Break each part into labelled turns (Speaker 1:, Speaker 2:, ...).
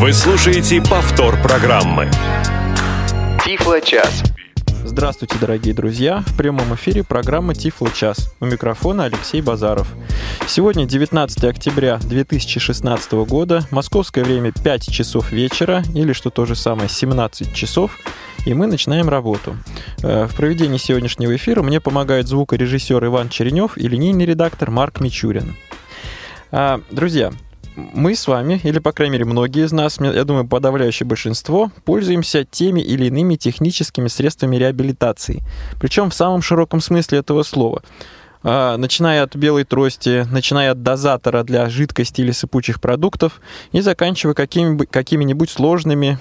Speaker 1: Вы слушаете повтор программы.
Speaker 2: Тифло час.
Speaker 3: Здравствуйте, дорогие друзья! В прямом эфире программа Тифло час. У микрофона Алексей Базаров. Сегодня 19 октября 2016 года, московское время 5 часов вечера, или что то же самое 17 часов, и мы начинаем работу. Э, в проведении сегодняшнего эфира мне помогает звукорежиссер Иван Черенев и линейный редактор Марк Мичурин. А, друзья, мы с вами, или, по крайней мере, многие из нас, я думаю, подавляющее большинство, пользуемся теми или иными техническими средствами реабилитации. Причем в самом широком смысле этого слова. А, начиная от белой трости, начиная от дозатора для жидкости или сыпучих продуктов и заканчивая какими-нибудь сложными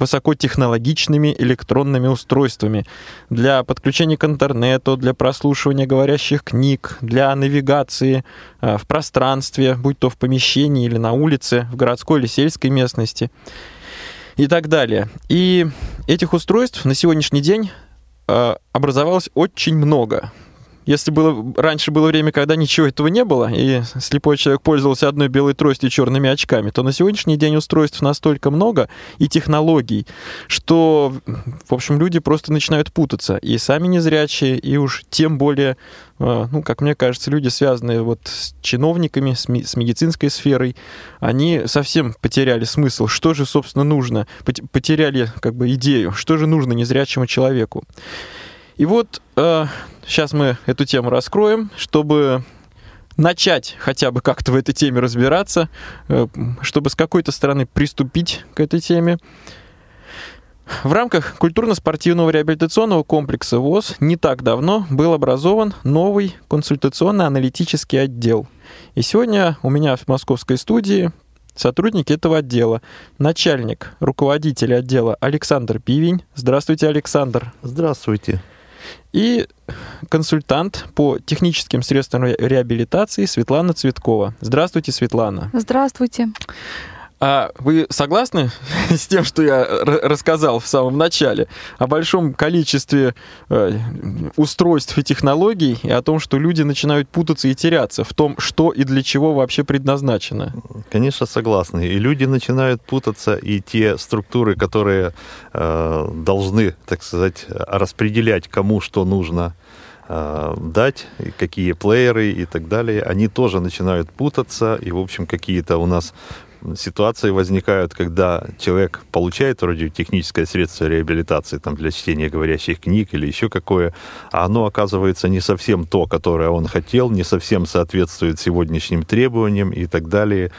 Speaker 3: высокотехнологичными электронными устройствами для подключения к интернету, для прослушивания говорящих книг, для навигации э, в пространстве, будь то в помещении или на улице, в городской или сельской местности и так далее. И этих устройств на сегодняшний день э, образовалось очень много. Если было, раньше было время, когда ничего этого не было, и слепой человек пользовался одной белой тростью и черными очками, то на сегодняшний день устройств настолько много и технологий, что, в общем, люди просто начинают путаться. И сами незрячие, и уж тем более, э, ну, как мне кажется, люди, связанные вот с чиновниками, с, ми- с медицинской сферой, они совсем потеряли смысл. Что же, собственно, нужно? Потеряли как бы идею, что же нужно незрячему человеку. И вот э, сейчас мы эту тему раскроем, чтобы начать хотя бы как-то в этой теме разбираться, э, чтобы с какой-то стороны приступить к этой теме. В рамках культурно-спортивного реабилитационного комплекса ВОЗ не так давно был образован новый консультационно-аналитический отдел. И сегодня у меня в московской студии сотрудники этого отдела. Начальник, руководитель отдела Александр Пивень. Здравствуйте, Александр.
Speaker 4: Здравствуйте
Speaker 3: и консультант по техническим средствам реабилитации Светлана Цветкова. Здравствуйте, Светлана.
Speaker 5: Здравствуйте.
Speaker 3: А вы согласны с тем, что я рассказал в самом начале о большом количестве э, устройств и технологий и о том, что люди начинают путаться и теряться в том, что и для чего вообще предназначено?
Speaker 4: Конечно, согласны. И люди начинают путаться, и те структуры, которые э, должны, так сказать, распределять, кому что нужно э, дать, какие плееры и так далее, они тоже начинают путаться, и, в общем, какие-то у нас ситуации возникают, когда человек получает вроде техническое средство реабилитации там, для чтения говорящих книг или еще какое, а оно оказывается не совсем то, которое он хотел, не совсем соответствует сегодняшним требованиям и так далее.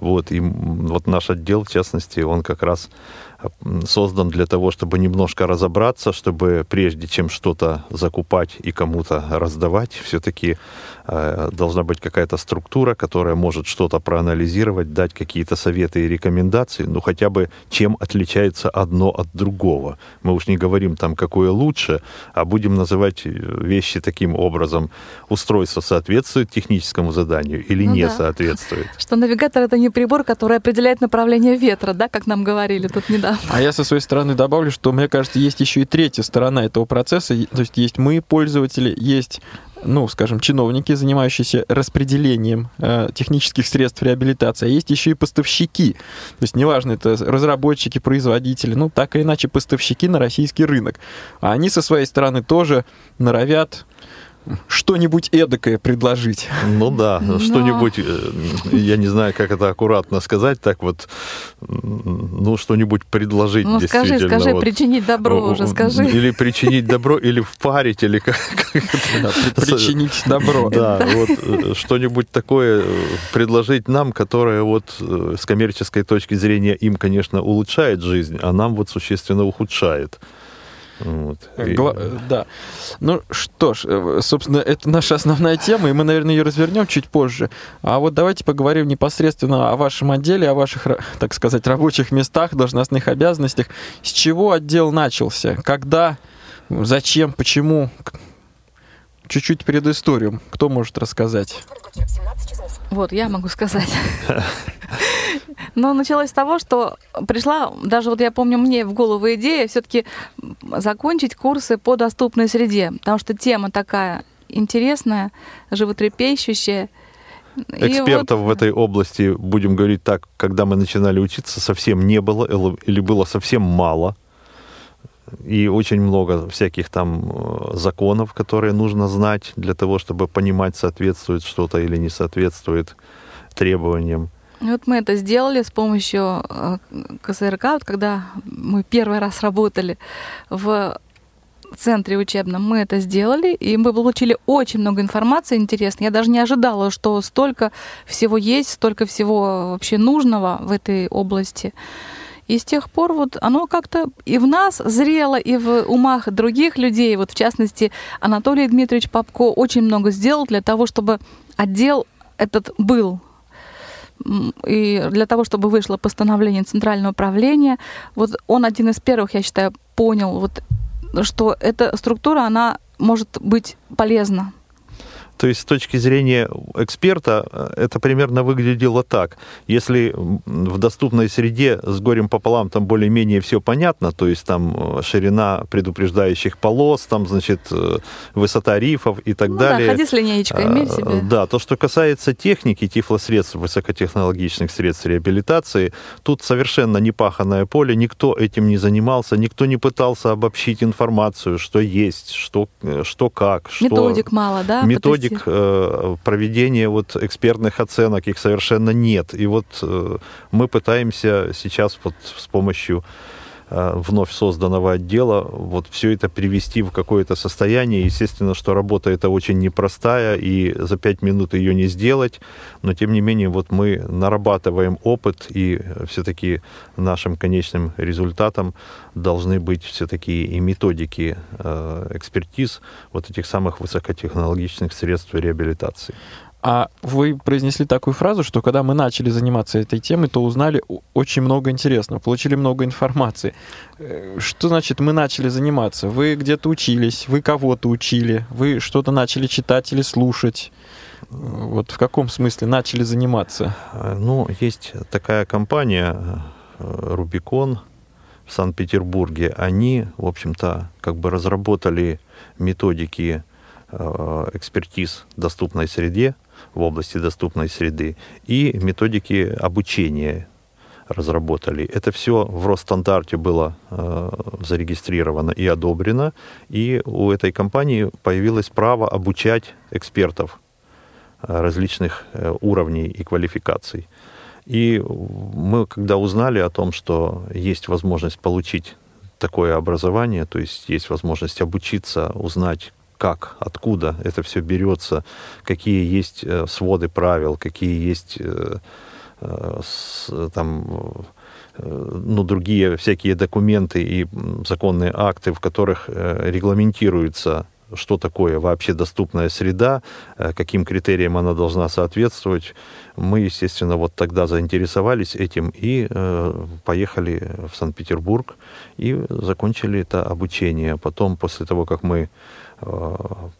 Speaker 4: Вот, и вот наш отдел, в частности, он как раз создан для того, чтобы немножко разобраться, чтобы прежде чем что-то закупать и кому-то раздавать, все-таки должна быть какая-то структура, которая может что-то проанализировать, дать какие-то советы и рекомендации, ну хотя бы чем отличается одно от другого. Мы уж не говорим там, какое лучше, а будем называть э, вещи таким образом. Устройство соответствует техническому заданию или ну не да. соответствует?
Speaker 5: Что навигатор это не прибор, который определяет направление ветра, да, как нам говорили тут недавно да.
Speaker 3: А я со своей стороны добавлю, что, мне кажется, есть еще и третья сторона этого процесса. То есть есть мы, пользователи, есть ну, скажем, чиновники, занимающиеся распределением э, технических средств реабилитации, а есть еще и поставщики. То есть неважно, это разработчики, производители, ну, так или иначе, поставщики на российский рынок. А они со своей стороны тоже норовят что-нибудь эдакое предложить.
Speaker 4: Ну да, Но... что-нибудь, э, я не знаю, как это аккуратно сказать, так вот, ну, что-нибудь предложить
Speaker 5: ну, скажи, скажи, вот. причинить добро уже, скажи.
Speaker 4: Или причинить добро, или впарить, или как,
Speaker 3: причинить добро.
Speaker 4: Да, вот э, что-нибудь такое э, предложить нам, которое вот с коммерческой точки зрения им, конечно, улучшает жизнь, а нам вот существенно ухудшает.
Speaker 3: Вот. И... Гла... Да. Ну что ж, э, собственно, это наша основная тема, и мы, наверное, ее развернем чуть позже. А вот давайте поговорим непосредственно о вашем отделе, о ваших, так сказать, рабочих местах, должностных обязанностях. С чего отдел начался? Когда? Зачем? Почему? Чуть-чуть предысторию. Кто может рассказать?
Speaker 5: Вот, я могу сказать. Но началось с того, что пришла, даже вот я помню, мне в голову идея все-таки закончить курсы по доступной среде, потому что тема такая интересная, животрепещущая.
Speaker 4: Экспертов вот... в этой области, будем говорить так, когда мы начинали учиться, совсем не было или было совсем мало. И очень много всяких там э, законов, которые нужно знать для того, чтобы понимать, соответствует что-то или не соответствует требованиям.
Speaker 5: Вот мы это сделали с помощью э, КСРК, вот когда мы первый раз работали в центре учебном мы это сделали, и мы получили очень много информации интересной. Я даже не ожидала, что столько всего есть, столько всего вообще нужного в этой области. И с тех пор вот оно как-то и в нас зрело, и в умах других людей. Вот в частности, Анатолий Дмитриевич Попко очень много сделал для того, чтобы отдел этот был. И для того, чтобы вышло постановление Центрального управления, вот он один из первых, я считаю, понял вот что эта структура, она может быть полезна
Speaker 4: то есть с точки зрения эксперта э, это примерно выглядело так. Если в доступной среде с горем пополам там более-менее все понятно, то есть там э, ширина предупреждающих полос, там, значит, э, высота рифов и так
Speaker 5: ну,
Speaker 4: далее.
Speaker 5: Да, ходи с линеечкой, имей себе.
Speaker 4: Да, то, что касается техники, тифлосредств, высокотехнологичных средств реабилитации, тут совершенно непаханное поле, никто этим не занимался, никто не пытался обобщить информацию, что есть, что, что как. Что...
Speaker 5: Методик мало, да?
Speaker 4: Методик методик э, проведения вот экспертных оценок, их совершенно нет. И вот э, мы пытаемся сейчас вот с помощью вновь созданного отдела, вот все это привести в какое-то состояние. Естественно, что работа эта очень непростая, и за пять минут ее не сделать, но тем не менее вот мы нарабатываем опыт, и все-таки нашим конечным результатом должны быть все-таки и методики э, экспертиз вот этих самых высокотехнологичных средств реабилитации.
Speaker 3: А вы произнесли такую фразу, что когда мы начали заниматься этой темой, то узнали очень много интересного, получили много информации. Э, что значит мы начали заниматься? Вы где-то учились, вы кого-то учили, вы что-то начали читать или слушать? Вот в каком смысле начали заниматься?
Speaker 4: Э, ну, есть такая компания Рубикон э, в Санкт-Петербурге. Они, в общем-то, как бы разработали методики экспертиз доступной среде, в области доступной среды и методики обучения разработали. Это все в Росстандарте было э, зарегистрировано и одобрено, и у этой компании появилось право обучать экспертов э, различных э, уровней и квалификаций. И мы, когда узнали о том, что есть возможность получить такое образование, то есть есть возможность обучиться, узнать, как, откуда это все берется, какие есть э, своды правил, какие есть э, э, там ну, другие всякие документы и законные акты, в которых регламентируется что такое вообще доступная среда, каким критериям она должна соответствовать. Мы, естественно, вот тогда заинтересовались этим и поехали в Санкт-Петербург и закончили это обучение. Потом, после того, как мы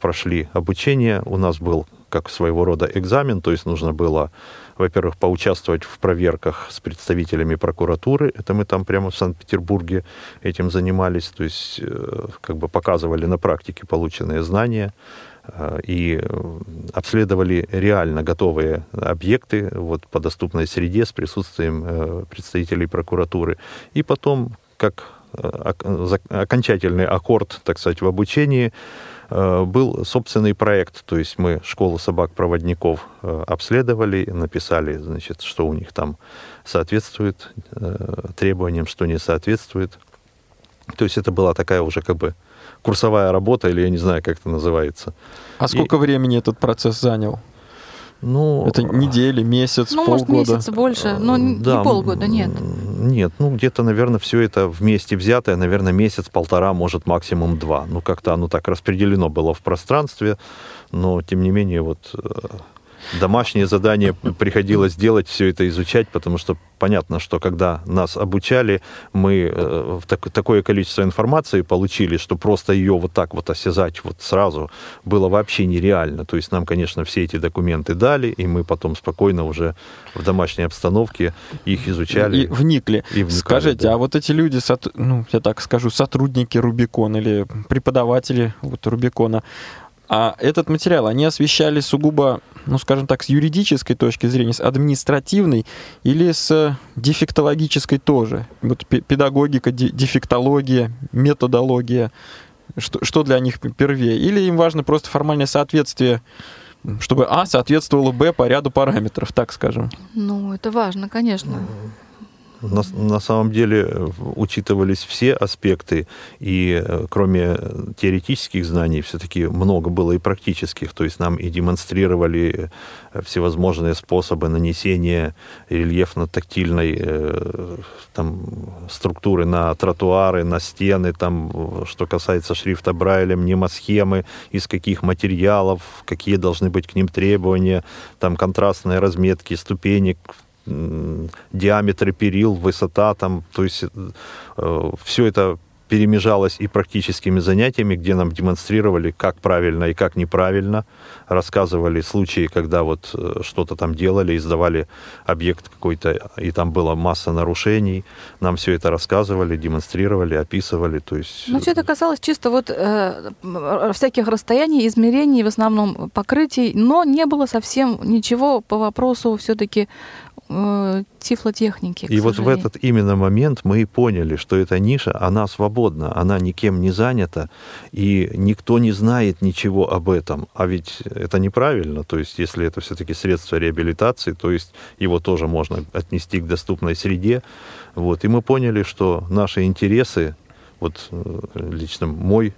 Speaker 4: прошли обучение. У нас был как своего рода экзамен, то есть нужно было, во-первых, поучаствовать в проверках с представителями прокуратуры. Это мы там прямо в Санкт-Петербурге этим занимались, то есть э, как бы показывали на практике полученные знания э, и обследовали реально готовые объекты вот, по доступной среде с присутствием представителей прокуратуры. И потом, как окончательный аккорд, так сказать, в обучении, э, был собственный проект. То есть мы школу собак-проводников э, обследовали, написали, значит, что у них там соответствует э, требованиям, что не соответствует. То есть это была такая уже как бы курсовая работа, или я не знаю, как это называется.
Speaker 3: А сколько И... времени этот процесс занял?
Speaker 4: Ну,
Speaker 3: это недели, месяц,
Speaker 5: ну,
Speaker 3: полгода.
Speaker 5: может, месяц больше, но да, не полгода, нет.
Speaker 4: Нет, ну где-то, наверное, все это вместе взятое, наверное, месяц-полтора, может, максимум два. Ну, как-то оно так распределено было в пространстве, но, тем не менее, вот домашнее задание приходилось делать, все это изучать, потому что понятно, что когда нас обучали, мы э, так, такое количество информации получили, что просто ее вот так вот осязать вот сразу было вообще нереально. То есть нам, конечно, все эти документы дали, и мы потом спокойно уже в домашней обстановке их изучали.
Speaker 3: И вникли. И вникали Скажите, да. а вот эти люди, ну, я так скажу, сотрудники Рубикона или преподаватели вот Рубикона, А этот материал, они освещали сугубо, ну, скажем так, с юридической точки зрения, с административной или с дефектологической тоже? Вот педагогика, дефектология, методология, что, что для них первее? Или им важно просто формальное соответствие чтобы А соответствовало Б по ряду параметров, так скажем.
Speaker 5: Ну, это важно, конечно.
Speaker 4: На, на самом деле э, учитывались все аспекты, и э, кроме теоретических знаний все-таки много было и практических. То есть нам и демонстрировали э, всевозможные способы нанесения рельефно-тактильной там, структуры на тротуары, на стены, там, что касается шрифта Брайля, мнемосхемы, из каких материалов, какие должны быть к ним требования, там контрастные разметки ступенек, диаметры перил, высота там, то есть э, все это перемежалось и практическими занятиями, где нам демонстрировали, как правильно и как неправильно, рассказывали случаи, когда вот э, что-то там делали, издавали объект какой-то, и там была масса нарушений. Нам все это рассказывали, демонстрировали, описывали. То есть...
Speaker 5: Ну, все это касалось чисто вот э, всяких расстояний, измерений, в основном покрытий, но не было совсем ничего по вопросу все-таки э, тифлотехники.
Speaker 4: И вот в этот именно момент мы и поняли, что эта ниша, она свободна, она никем не занята, и никто не знает ничего об этом. А ведь это неправильно. То есть, если это все-таки средство реабилитации, то есть его тоже можно отнести к доступной среде. Вот. И мы поняли, что наши интересы, вот э, лично мой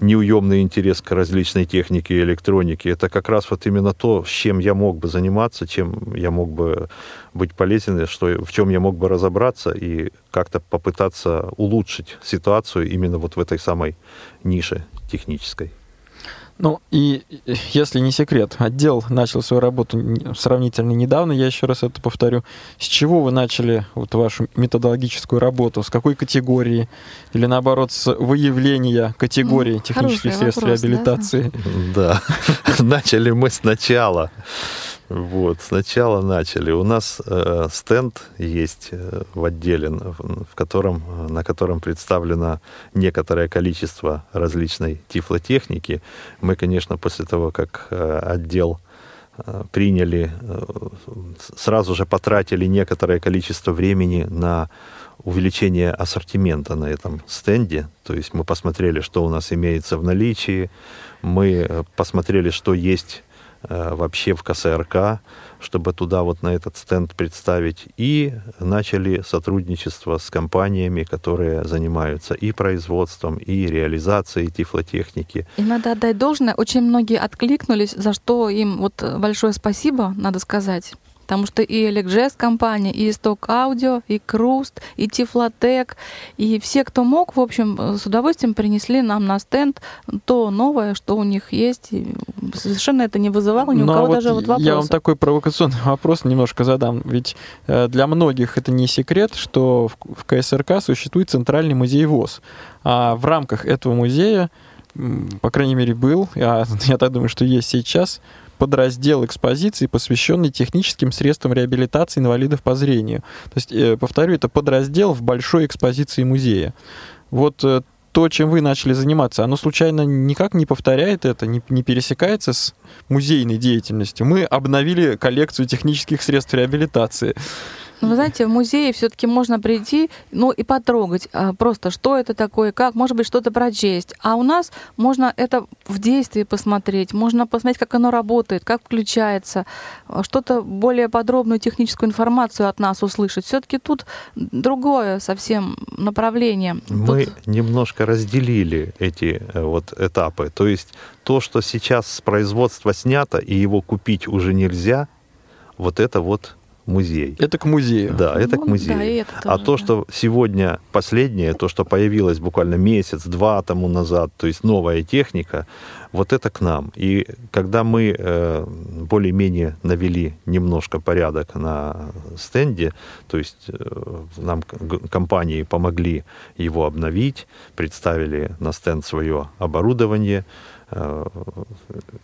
Speaker 4: неуемный интерес к различной технике и электронике. Это как раз вот именно то, с чем я мог бы заниматься, чем я мог бы быть полезен, что, в чем я мог бы разобраться и как-то попытаться улучшить ситуацию именно вот в этой самой нише технической.
Speaker 3: Ну и если не секрет, отдел начал свою работу сравнительно недавно, я еще раз это повторю. С чего вы начали вот вашу методологическую работу? С какой категории? Или наоборот, с выявления категории ну, технических средств вопрос, реабилитации?
Speaker 4: Да, начали мы сначала. Вот, сначала начали. У нас э, стенд есть э, в отделе, в котором, на котором представлено некоторое количество различной тифлотехники. Мы, конечно, после того, как э, отдел э, приняли, э, сразу же потратили некоторое количество времени на увеличение ассортимента на этом стенде. То есть мы посмотрели, что у нас имеется в наличии, мы э, посмотрели, что есть Э, вообще в КСРК, чтобы туда вот на этот стенд представить. И начали сотрудничество с компаниями, которые занимаются и производством, и реализацией тифлотехники.
Speaker 5: И надо отдать должное, очень многие откликнулись, за что им вот большое спасибо, надо сказать. Потому что и Elecgest компания, и Stock Audio, и Круст, и Тифлотек, и все, кто мог, в общем, с удовольствием принесли нам на стенд то новое, что у них есть. И совершенно это не вызывало ни у ну, а кого вот даже вот вопроса.
Speaker 3: Я вам такой провокационный вопрос немножко задам. Ведь э, для многих это не секрет, что в КСРК существует Центральный музей ВОЗ. А в рамках этого музея, по крайней мере, был, я, я так думаю, что есть сейчас, подраздел экспозиции, посвященный техническим средствам реабилитации инвалидов по зрению. То есть, э, повторю, это подраздел в большой экспозиции музея. Вот э, то, чем вы начали заниматься, оно случайно никак не повторяет это, не, не пересекается с музейной деятельностью. Мы обновили коллекцию технических средств реабилитации.
Speaker 5: Ну, вы знаете, в музее все-таки можно прийти, ну и потрогать а, просто, что это такое, как, может быть, что-то прочесть. А у нас можно это в действии посмотреть, можно посмотреть, как оно работает, как включается, а, что-то более подробную техническую информацию от нас услышать. Все-таки тут другое совсем направление.
Speaker 4: Мы
Speaker 5: тут...
Speaker 4: немножко разделили эти э, вот этапы. То есть то, что сейчас с производства снято и его купить уже нельзя, вот это вот музей.
Speaker 3: Это к музею.
Speaker 4: Да, это ну, к музею. Да, это а тоже, а то, да. что сегодня последнее, то, что появилось буквально месяц-два тому назад, то есть новая техника, вот это к нам. И когда мы э, более-менее навели немножко порядок на стенде, то есть э, нам компании помогли его обновить, представили на стенд свое оборудование,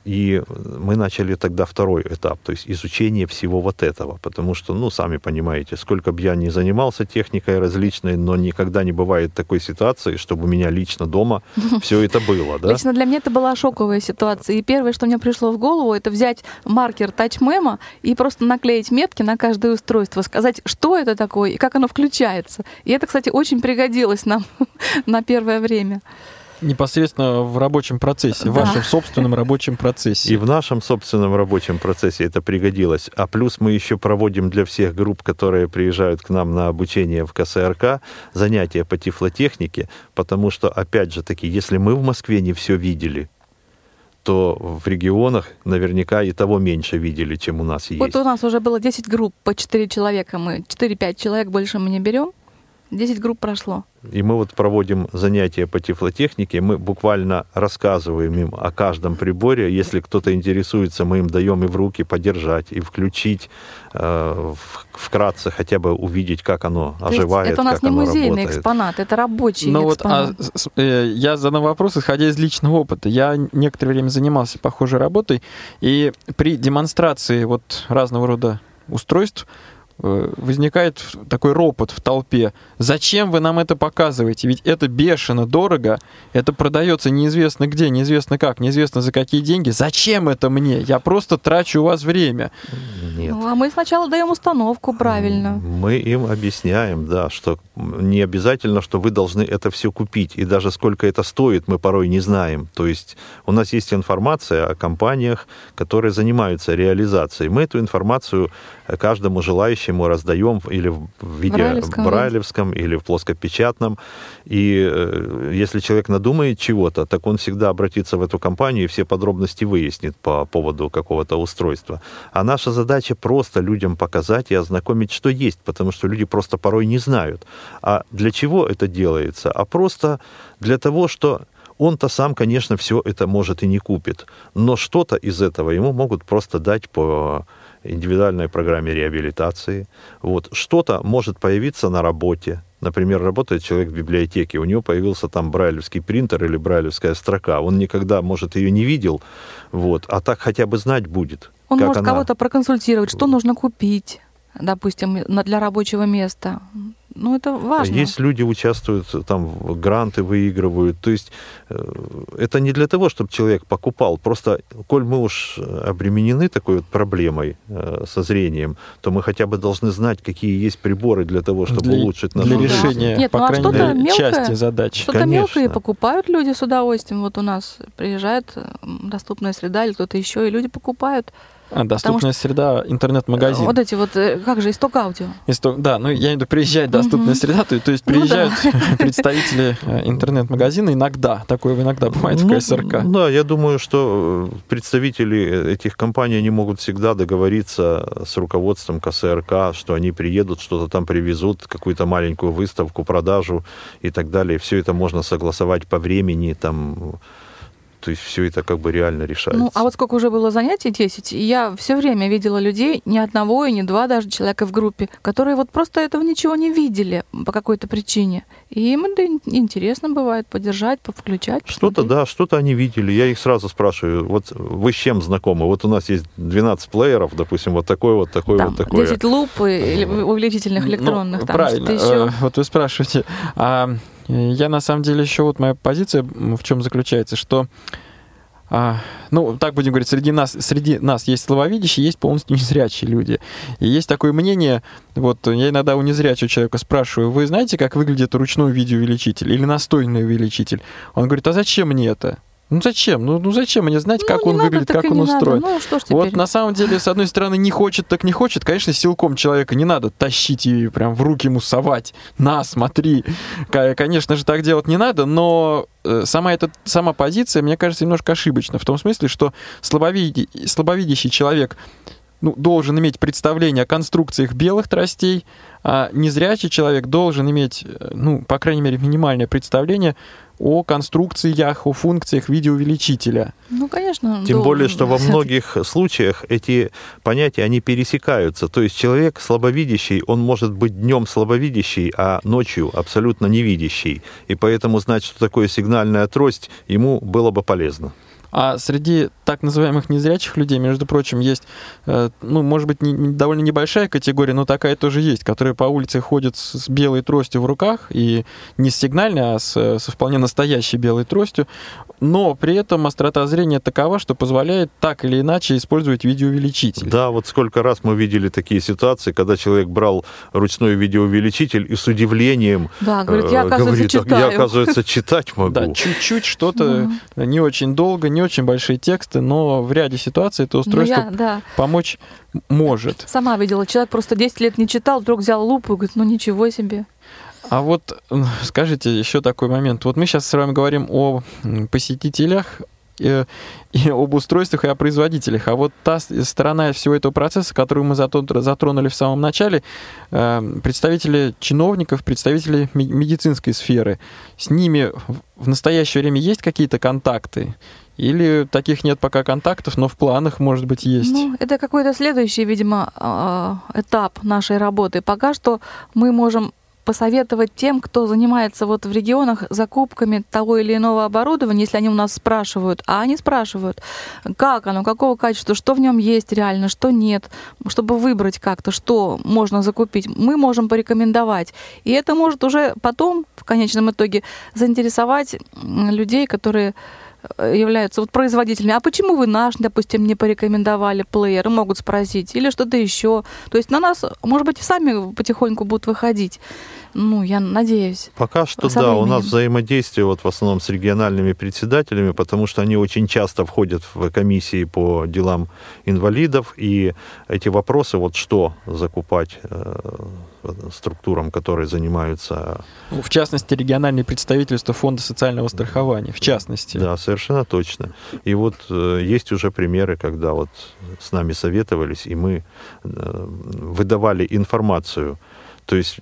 Speaker 4: и мы начали тогда второй этап, то есть изучение всего вот этого, потому что, ну, сами понимаете, сколько бы я ни занимался техникой различной, но никогда не бывает такой ситуации, чтобы у меня лично дома все это было. Да?
Speaker 5: Лично для меня это была шок шоковая ситуация. И первое, что мне пришло в голову, это взять маркер тачмема и просто наклеить метки на каждое устройство, сказать, что это такое и как оно включается. И это, кстати, очень пригодилось нам на первое время
Speaker 3: непосредственно в рабочем процессе, в вашем собственном рабочем процессе.
Speaker 4: И в нашем собственном рабочем процессе это пригодилось. А плюс мы еще проводим для всех групп, которые приезжают к нам на обучение в КСРК, занятия по тифлотехнике, потому что, опять же таки, если мы в Москве не все видели, то в регионах наверняка и того меньше видели, чем у нас есть.
Speaker 5: Вот у нас уже было 10 групп по 4 человека. Мы 4-5 человек больше мы не берем. 10 групп прошло.
Speaker 4: И мы вот проводим занятия по тифлотехнике, мы буквально рассказываем им о каждом приборе. Если кто-то интересуется, мы им даем и в руки подержать, и включить, э, вкратце хотя бы увидеть, как оно То оживает.
Speaker 5: Это у нас
Speaker 4: не
Speaker 5: музейный
Speaker 4: работает.
Speaker 5: экспонат, это рабочий
Speaker 3: ну
Speaker 5: экспонат.
Speaker 3: Вот, а, э, я задам вопрос, исходя из личного опыта. Я некоторое время занимался похожей работой, и при демонстрации вот разного рода устройств возникает такой ропот в толпе. Зачем вы нам это показываете? Ведь это бешено дорого, это продается неизвестно где, неизвестно как, неизвестно за какие деньги. Зачем это мне? Я просто трачу у вас время.
Speaker 5: Нет. Ну, а мы сначала даем установку правильно.
Speaker 4: Мы им объясняем, да, что не обязательно, что вы должны это все купить. И даже сколько это стоит, мы порой не знаем. То есть у нас есть информация о компаниях, которые занимаются реализацией. Мы эту информацию каждому желающему раздаем или в виде
Speaker 5: брайлевском,
Speaker 4: брайлевском или в плоскопечатном. И э, если человек надумает чего-то, так он всегда обратится в эту компанию и все подробности выяснит по поводу какого-то устройства. А наша задача просто людям показать и ознакомить, что есть, потому что люди просто порой не знают. А для чего это делается? А просто для того, что он-то сам, конечно, все это может и не купит, но что-то из этого ему могут просто дать по индивидуальной программе реабилитации. Вот. Что-то может появиться на работе. Например, работает человек в библиотеке, у него появился там брайлевский принтер или брайлевская строка. Он никогда, может, ее не видел, вот, а так хотя бы знать будет.
Speaker 5: Он может она... кого-то проконсультировать, что нужно купить, допустим, для рабочего места. Ну, это важно.
Speaker 4: Есть люди, участвуют, там, гранты выигрывают. То есть э, это не для того, чтобы человек покупал. Просто, коль мы уж обременены такой вот проблемой э, со зрением, то мы хотя бы должны знать, какие есть приборы для того, чтобы
Speaker 3: для,
Speaker 4: улучшить нашу
Speaker 3: Для решения,
Speaker 5: Нет,
Speaker 3: по
Speaker 5: ну, а
Speaker 3: крайней мере,
Speaker 5: мелкое,
Speaker 3: части задач.
Speaker 5: Что-то Конечно. мелкое покупают люди с удовольствием. Вот у нас приезжает доступная среда или кто-то еще, и люди покупают.
Speaker 3: А, доступная что... среда, интернет-магазин.
Speaker 5: Вот эти вот, э, как же, исток аудио.
Speaker 3: Исток, да, ну я иду приезжать доступная среда, то, то есть приезжают ну, да. представители э, интернет-магазина иногда, такое иногда бывает ну, в КСРК.
Speaker 4: Да, я думаю, что э, представители этих компаний, они могут всегда договориться с руководством КСРК, что они приедут, что-то там привезут, какую-то маленькую выставку, продажу и так далее. Все это можно согласовать по времени, там то есть все это как бы реально решается.
Speaker 5: Ну, а вот сколько уже было занятий, 10, и я все время видела людей, ни одного и ни два даже человека в группе, которые вот просто этого ничего не видели по какой-то причине. И им это интересно бывает поддержать, повключать.
Speaker 4: Что-то, да, что-то они видели. Я их сразу спрашиваю, вот вы с чем знакомы? Вот у нас есть 12 плееров, допустим, вот такой вот, такой
Speaker 5: Там,
Speaker 4: вот, такой.
Speaker 5: 10 луп или увеличительных ну, электронных. Ну, там,
Speaker 3: правильно.
Speaker 5: Еще.
Speaker 3: Э, вот вы спрашиваете, а я на самом деле еще вот моя позиция в чем заключается, что а, ну, так будем говорить, среди нас, среди нас есть слабовидящие, есть полностью незрячие люди. И есть такое мнение, вот я иногда у незрячего человека спрашиваю, вы знаете, как выглядит ручной видеоувеличитель или настольный увеличитель? Он говорит, а зачем мне это? Ну зачем? Ну, ну зачем мне знать, ну, как он надо, выглядит, как он устроен? Ну, что ж вот на самом деле, с одной стороны, не хочет, так не хочет. Конечно, силком человека не надо тащить и прям в руки ему совать. На, смотри. Конечно же, так делать не надо, но э, сама эта сама позиция, мне кажется, немножко ошибочна. В том смысле, что слабовиди, слабовидящий человек ну, должен иметь представление о конструкциях белых тростей, а незрячий человек должен иметь, э, ну, по крайней мере, минимальное представление о конструкциях, о функциях видеоувеличителя.
Speaker 5: Ну, конечно.
Speaker 4: Тем более, что во многих случаях эти понятия, они пересекаются. То есть человек слабовидящий, он может быть днем слабовидящий, а ночью абсолютно невидящий. И поэтому знать, что такое сигнальная трость, ему было бы полезно.
Speaker 3: А среди так называемых незрячих людей, между прочим, есть, э, ну, может быть, не, довольно небольшая категория, но такая тоже есть, которые по улице ходят с, с белой тростью в руках, и не с сигнальной, а с, со вполне настоящей белой тростью, но при этом острота зрения такова, что позволяет так или иначе использовать видеоувеличитель.
Speaker 4: Да, вот сколько раз мы видели такие ситуации, когда человек брал ручной видеоувеличитель и с удивлением
Speaker 5: да, говорит, я, оказывается, говорит, читаю.
Speaker 4: я, оказывается, читать могу.
Speaker 3: Да, чуть-чуть что-то, не очень долго, не очень большие тексты, но в ряде ситуаций это устройство я, да. помочь может.
Speaker 5: Сама видела, человек просто 10 лет не читал, вдруг взял лупу и говорит, ну ничего себе.
Speaker 3: А вот скажите еще такой момент. Вот мы сейчас с вами говорим о посетителях и, и об устройствах и о производителях. А вот та сторона всего этого процесса, которую мы затронули в самом начале, э, представители чиновников, представители медицинской сферы, с ними в настоящее время есть какие-то контакты? Или таких нет пока контактов, но в планах, может быть, есть?
Speaker 5: Ну, это какой-то следующий, видимо, а, этап нашей работы. Пока что мы можем посоветовать тем, кто занимается вот в регионах закупками того или иного оборудования, если они у нас спрашивают, а они спрашивают, как оно, какого качества, что в нем есть реально, что нет, чтобы выбрать как-то, что можно закупить, мы можем порекомендовать. И это может уже потом, в конечном итоге, заинтересовать людей, которые являются вот производителями. А почему вы наш, допустим, не порекомендовали плеер? Могут спросить. Или что-то еще. То есть на нас, может быть, сами потихоньку будут выходить. Ну, я надеюсь.
Speaker 4: Пока что да, временем. у нас взаимодействие вот в основном с региональными председателями, потому что они очень часто входят в комиссии по делам инвалидов, и эти вопросы, вот что закупать э, структурам, которые занимаются...
Speaker 3: Ну, в частности, региональные представительства Фонда социального страхования, в частности.
Speaker 4: Да, совершенно точно. И вот э, есть уже примеры, когда вот с нами советовались, и мы э, выдавали информацию то есть,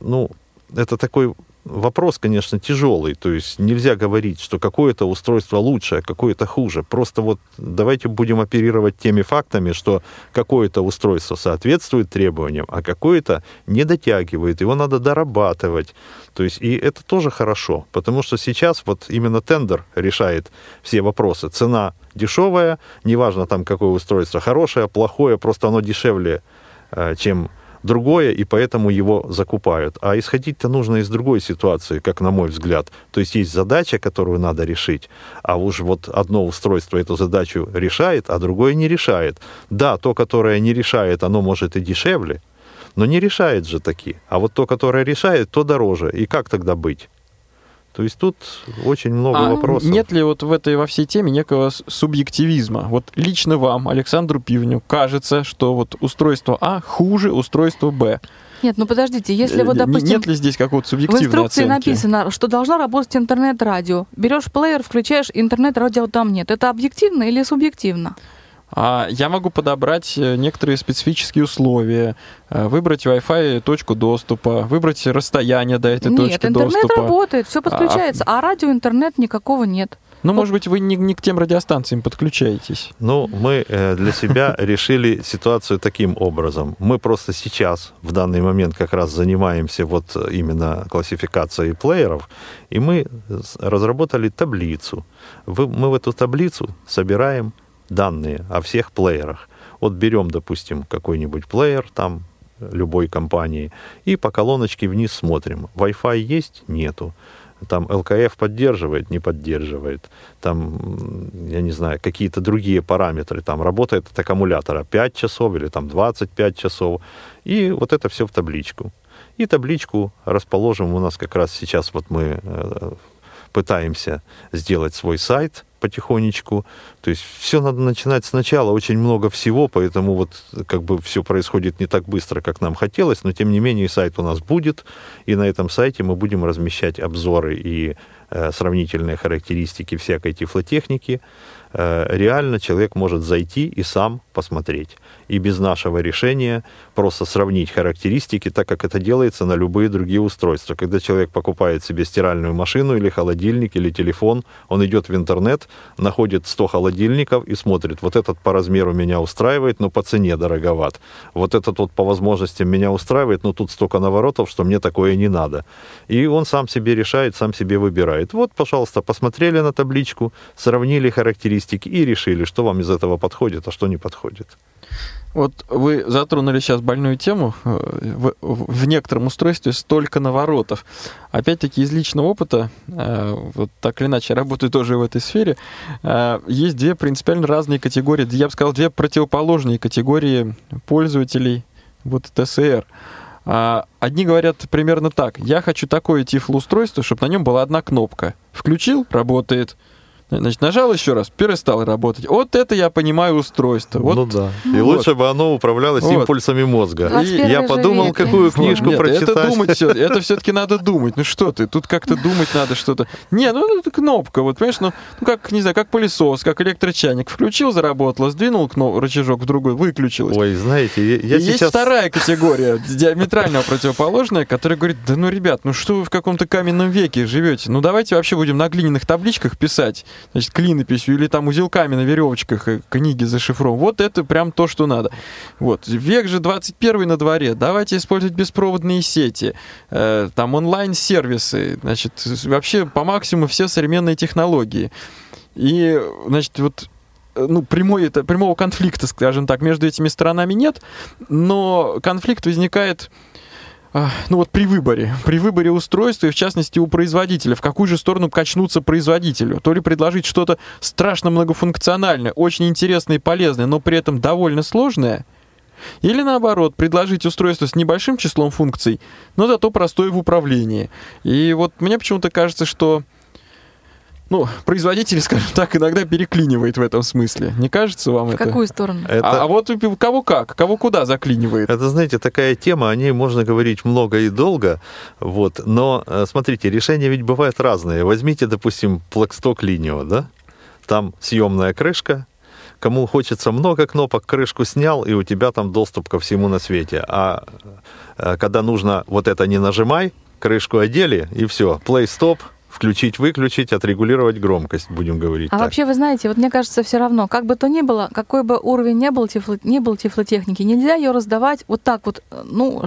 Speaker 4: ну, это такой вопрос, конечно, тяжелый. То есть нельзя говорить, что какое-то устройство лучше, а какое-то хуже. Просто вот давайте будем оперировать теми фактами, что какое-то устройство соответствует требованиям, а какое-то не дотягивает. Его надо дорабатывать. То есть и это тоже хорошо, потому что сейчас вот именно тендер решает все вопросы. Цена дешевая, неважно там какое устройство, хорошее, плохое, просто оно дешевле, э, чем другое, и поэтому его закупают. А исходить-то нужно из другой ситуации, как на мой взгляд. То есть есть задача, которую надо решить, а уж вот одно устройство эту задачу решает, а другое не решает. Да, то, которое не решает, оно может и дешевле, но не решает же таки. А вот то, которое решает, то дороже. И как тогда быть? То есть тут очень много а вопросов.
Speaker 3: Нет ли вот в этой во всей теме некого субъективизма? Вот лично вам, Александру Пивню, кажется, что вот устройство А хуже устройства Б.
Speaker 5: Нет, ну подождите, если вот, допустим...
Speaker 3: Нет ли здесь какого-то субъективного
Speaker 5: В инструкции
Speaker 3: оценки?
Speaker 5: написано, что должно работать интернет-радио. Берешь плеер, включаешь, интернет-радио там нет. Это объективно или субъективно?
Speaker 3: А я могу подобрать э, некоторые специфические условия, э, выбрать Wi-Fi точку доступа, выбрать расстояние до этой
Speaker 5: нет,
Speaker 3: точки доступа.
Speaker 5: Нет, интернет работает, все подключается, а, а радио, интернет никакого нет.
Speaker 3: Ну, может быть, вы не, не к тем радиостанциям подключаетесь.
Speaker 4: Ну, мы э, для себя решили ситуацию таким образом. Мы просто сейчас, в данный момент, как раз занимаемся вот именно классификацией плееров, и мы разработали таблицу. Мы в эту таблицу собираем данные о всех плеерах. Вот берем, допустим, какой-нибудь плеер там любой компании и по колоночке вниз смотрим. Wi-Fi есть? Нету. Там ЛКФ поддерживает, не поддерживает. Там, я не знаю, какие-то другие параметры. Там работает от аккумулятора 5 часов или там 25 часов. И вот это все в табличку. И табличку расположим у нас как раз сейчас вот мы э, пытаемся сделать свой сайт потихонечку. То есть все надо начинать сначала, очень много всего, поэтому вот как бы все происходит не так быстро, как нам хотелось, но тем не менее сайт у нас будет, и на этом сайте мы будем размещать обзоры и э, сравнительные характеристики всякой тифлотехники. Э, реально человек может зайти и сам посмотреть и без нашего решения просто сравнить характеристики, так как это делается на любые другие устройства. Когда человек покупает себе стиральную машину или холодильник или телефон, он идет в интернет, находит 100 холодильников и смотрит, вот этот по размеру меня устраивает, но по цене дороговат. Вот этот вот по возможностям меня устраивает, но тут столько наворотов, что мне такое не надо. И он сам себе решает, сам себе выбирает. Вот, пожалуйста, посмотрели на табличку, сравнили характеристики, и решили, что вам из этого подходит, а что не подходит.
Speaker 3: Вот вы затронули сейчас больную тему. В, в некотором устройстве столько наворотов. Опять-таки из личного опыта, э, вот так или иначе, я работаю тоже в этой сфере, э, есть две принципиально разные категории, я бы сказал, две противоположные категории пользователей вот ТСР. А, одни говорят примерно так. Я хочу такое тифлоустройство, чтобы на нем была одна кнопка. Включил, работает. Значит, нажал еще раз, перестал работать. Вот это я понимаю устройство. Вот.
Speaker 4: Ну да. И
Speaker 3: Вот.
Speaker 4: лучше бы оно управлялось
Speaker 3: Вот.
Speaker 4: импульсами мозга.
Speaker 5: 21
Speaker 4: Я подумал,
Speaker 5: век.
Speaker 4: какую книжку
Speaker 3: Нет,
Speaker 4: прочитать.
Speaker 3: Это думать все, это все-таки надо думать. Ну что ты, тут как-то думать надо что-то. Не, ну это кнопка, вот понимаешь, ну, ну как, не знаю, как пылесос, как электрочайник. Включил, заработало, сдвинул кно- рычажок в другой, выключилось.
Speaker 4: Ой, знаете, я, я
Speaker 3: И есть
Speaker 4: сейчас...
Speaker 3: вторая категория, диаметрально противоположная, которая говорит, да ну, ребят, ну что вы в каком-то каменном веке живете? Ну давайте вообще будем на глиняных табличках писать, значит, клинописью или там узелками на веревочках э, книги за шифром. Вот это прям то, что надо. Вот. Век же 21 на дворе. Давайте использовать беспроводные сети, э, там онлайн-сервисы, значит, вообще по максимуму все современные технологии. И, значит, вот э, ну, прямой, это, прямого конфликта, скажем так, между этими сторонами нет, но конфликт возникает ну вот при выборе, при выборе устройства, и в частности у производителя, в какую же сторону качнуться производителю. То ли предложить что-то страшно многофункциональное, очень интересное и полезное, но при этом довольно сложное, или наоборот, предложить устройство с небольшим числом функций, но зато простое в управлении. И вот мне почему-то кажется, что ну, производитель, скажем так, иногда переклинивает в этом смысле. Не кажется вам
Speaker 5: В
Speaker 3: это?
Speaker 5: какую сторону?
Speaker 4: Это,
Speaker 3: А, а вот у кого как, кого куда заклинивает.
Speaker 4: это, знаете, такая тема, о ней можно говорить много и долго, вот, но, э, смотрите, решения ведь бывают разные. Возьмите, допустим, Blackstock Lineo, да? Там съемная крышка, кому хочется много кнопок, крышку снял, и у тебя там доступ ко всему на свете. А э, когда нужно вот это не нажимай, крышку одели, и все, play-stop, включить-выключить, отрегулировать громкость, будем говорить
Speaker 5: А
Speaker 4: так.
Speaker 5: вообще, вы знаете, вот мне кажется, все равно, как бы то ни было, какой бы уровень не был, тифло, не был тифлотехники, нельзя ее раздавать вот так вот, э, ну,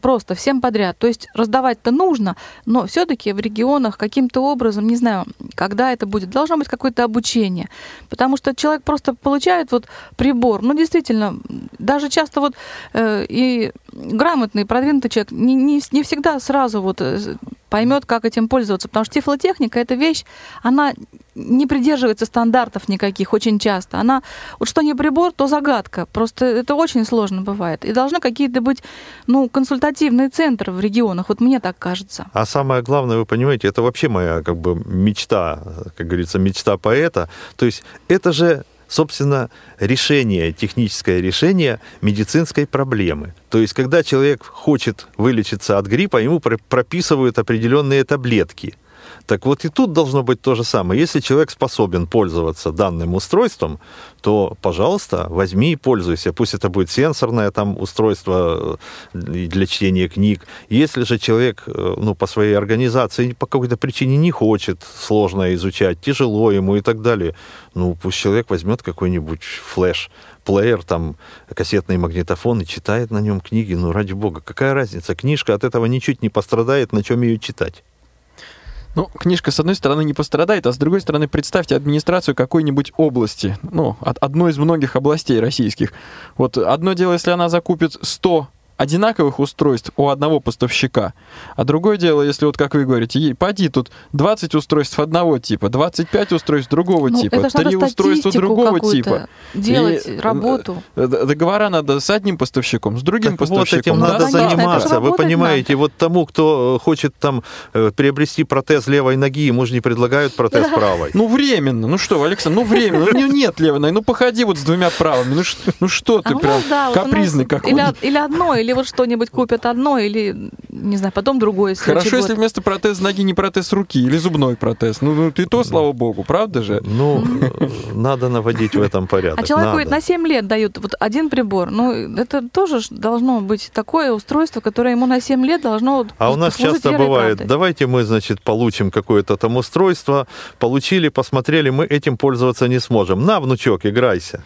Speaker 5: просто всем подряд. То есть раздавать-то нужно, но все-таки в регионах каким-то образом, не знаю, когда это будет, должно быть какое-то обучение. Потому что человек просто получает вот прибор. Ну, действительно, даже часто вот э, и грамотный, продвинутый человек не, не, не всегда сразу вот э, поймет, как этим пользоваться. Потому что тифлотехника — это вещь, она не придерживается стандартов никаких очень часто. Она, вот что не прибор, то загадка. Просто это очень сложно бывает. И должны какие-то быть, ну, консультативные центры в регионах. Вот мне так кажется.
Speaker 4: А самое главное, вы понимаете, это вообще моя как бы мечта, как говорится, мечта поэта. То есть это же собственно, решение, техническое решение медицинской проблемы. То есть, когда человек хочет вылечиться от гриппа, ему про- прописывают определенные таблетки. Так вот и тут должно быть то же самое. Если человек способен пользоваться данным устройством, то, пожалуйста, возьми и пользуйся. Пусть это будет сенсорное там устройство э, для чтения книг. Если же человек э, ну, по своей организации по какой-то причине не хочет сложно изучать, тяжело ему и так далее, ну пусть человек возьмет какой-нибудь флеш, плеер, там, кассетный магнитофон и читает на нем книги. Ну, ради бога, какая разница? Книжка от этого ничуть не пострадает, на чем ее читать.
Speaker 3: Ну, книжка, с одной стороны, не пострадает, а с другой стороны, представьте администрацию какой-нибудь области, ну, от одной из многих областей российских. Вот одно дело, если она закупит 100 одинаковых устройств у одного поставщика, а другое дело, если вот, как вы говорите, ей, поди тут 20 устройств одного типа, 25 устройств другого
Speaker 5: Ну,
Speaker 3: типа,
Speaker 5: это ж надо
Speaker 3: 3 устройства другого типа.
Speaker 5: Делать
Speaker 3: И,
Speaker 5: работу.
Speaker 3: Э, Договора надо с одним поставщиком, с другим
Speaker 4: Так вот
Speaker 3: поставщиком.
Speaker 4: этим
Speaker 5: Да,
Speaker 4: надо
Speaker 5: конечно,
Speaker 4: заниматься. Вы понимаете, вот тому, кто э, хочет там э, приобрести протез левой ноги, ему же не предлагают протез правой.
Speaker 3: Ну, временно. Ну что, Александр, ну временно. Ну, нет левой ноги. Ну, походи вот с двумя правыми. Ну, ну что
Speaker 5: А
Speaker 3: ты
Speaker 5: у
Speaker 3: прям
Speaker 5: нас, да, вот у нас
Speaker 3: капризный какой.
Speaker 5: Или одно, или вот что-нибудь купят одно, или, не знаю, потом другое.
Speaker 3: Хорошо, если
Speaker 5: год.
Speaker 3: вместо протеза ноги не протез руки или зубной протез. Ну, ну ты то, слава богу, правда же?
Speaker 4: Ну, э, надо наводить в этом порядок.
Speaker 5: А человеку на 7 лет дают вот один прибор. Ну, это тоже должно быть такое устройство, которое ему на 7 лет должно
Speaker 4: А у нас часто бывает, давайте мы, значит, получим какое-то там устройство, получили, посмотрели, мы этим пользоваться не сможем. На, внучок, играйся.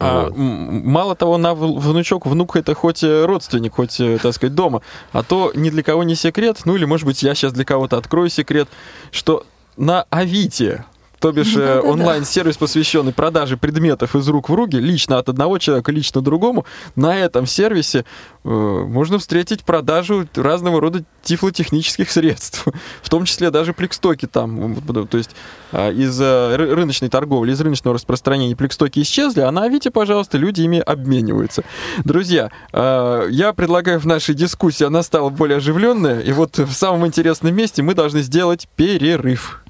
Speaker 3: А,
Speaker 4: Вот.
Speaker 3: мало того, на внучок, внук это хоть э, родственник, хоть, э, так сказать, дома, а то ни для кого не секрет, ну или, может быть, я сейчас для кого-то открою секрет, что на Авито то бишь э, онлайн-сервис, посвященный продаже предметов из рук в руки, лично от одного человека, лично другому, на этом сервисе э, можно встретить продажу разного рода тифлотехнических средств, в том числе даже плекстоки там. То есть э, из э, ры- рыночной торговли, из рыночного распространения плекстоки исчезли, а на Авито, пожалуйста, люди ими обмениваются. Друзья, э, я предлагаю в нашей дискуссии, она стала более оживленная, и вот в самом интересном месте мы должны сделать перерыв.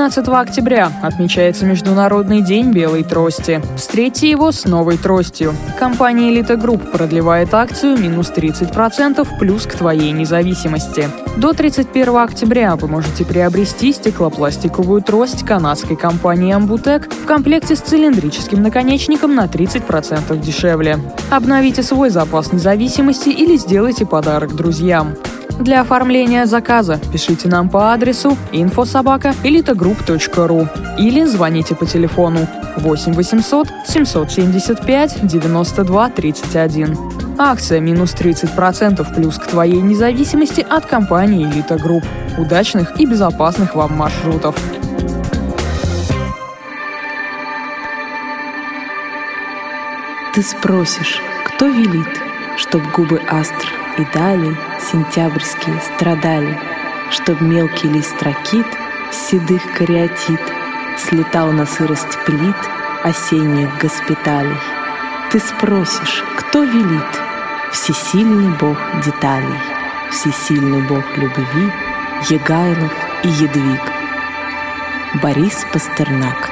Speaker 6: 15 октября отмечается Международный день белой трости. Встретьте его с новой тростью. Компания Elite Group продлевает акцию минус 30% плюс к твоей независимости. До 31 октября вы можете приобрести стеклопластиковую трость канадской компании Ambutek в комплекте с цилиндрическим наконечником на 30% дешевле. Обновите свой запас независимости или сделайте подарок друзьям. Для оформления заказа пишите нам по адресу infosobaka.elitegroup.ru или звоните по телефону 8 800 775 92 31. Акция минус 30% плюс к твоей независимости от компании Elite Group. Удачных и безопасных вам маршрутов.
Speaker 7: Ты спросишь, кто велит, чтоб губы астр и далее сентябрьские страдали, чтоб мелкий лист ракит седых кариатит слетал на сырость плит осенних госпиталей. Ты спросишь, кто велит? Всесильный бог деталей, всесильный бог любви, Егайлов и Едвиг. Борис Пастернак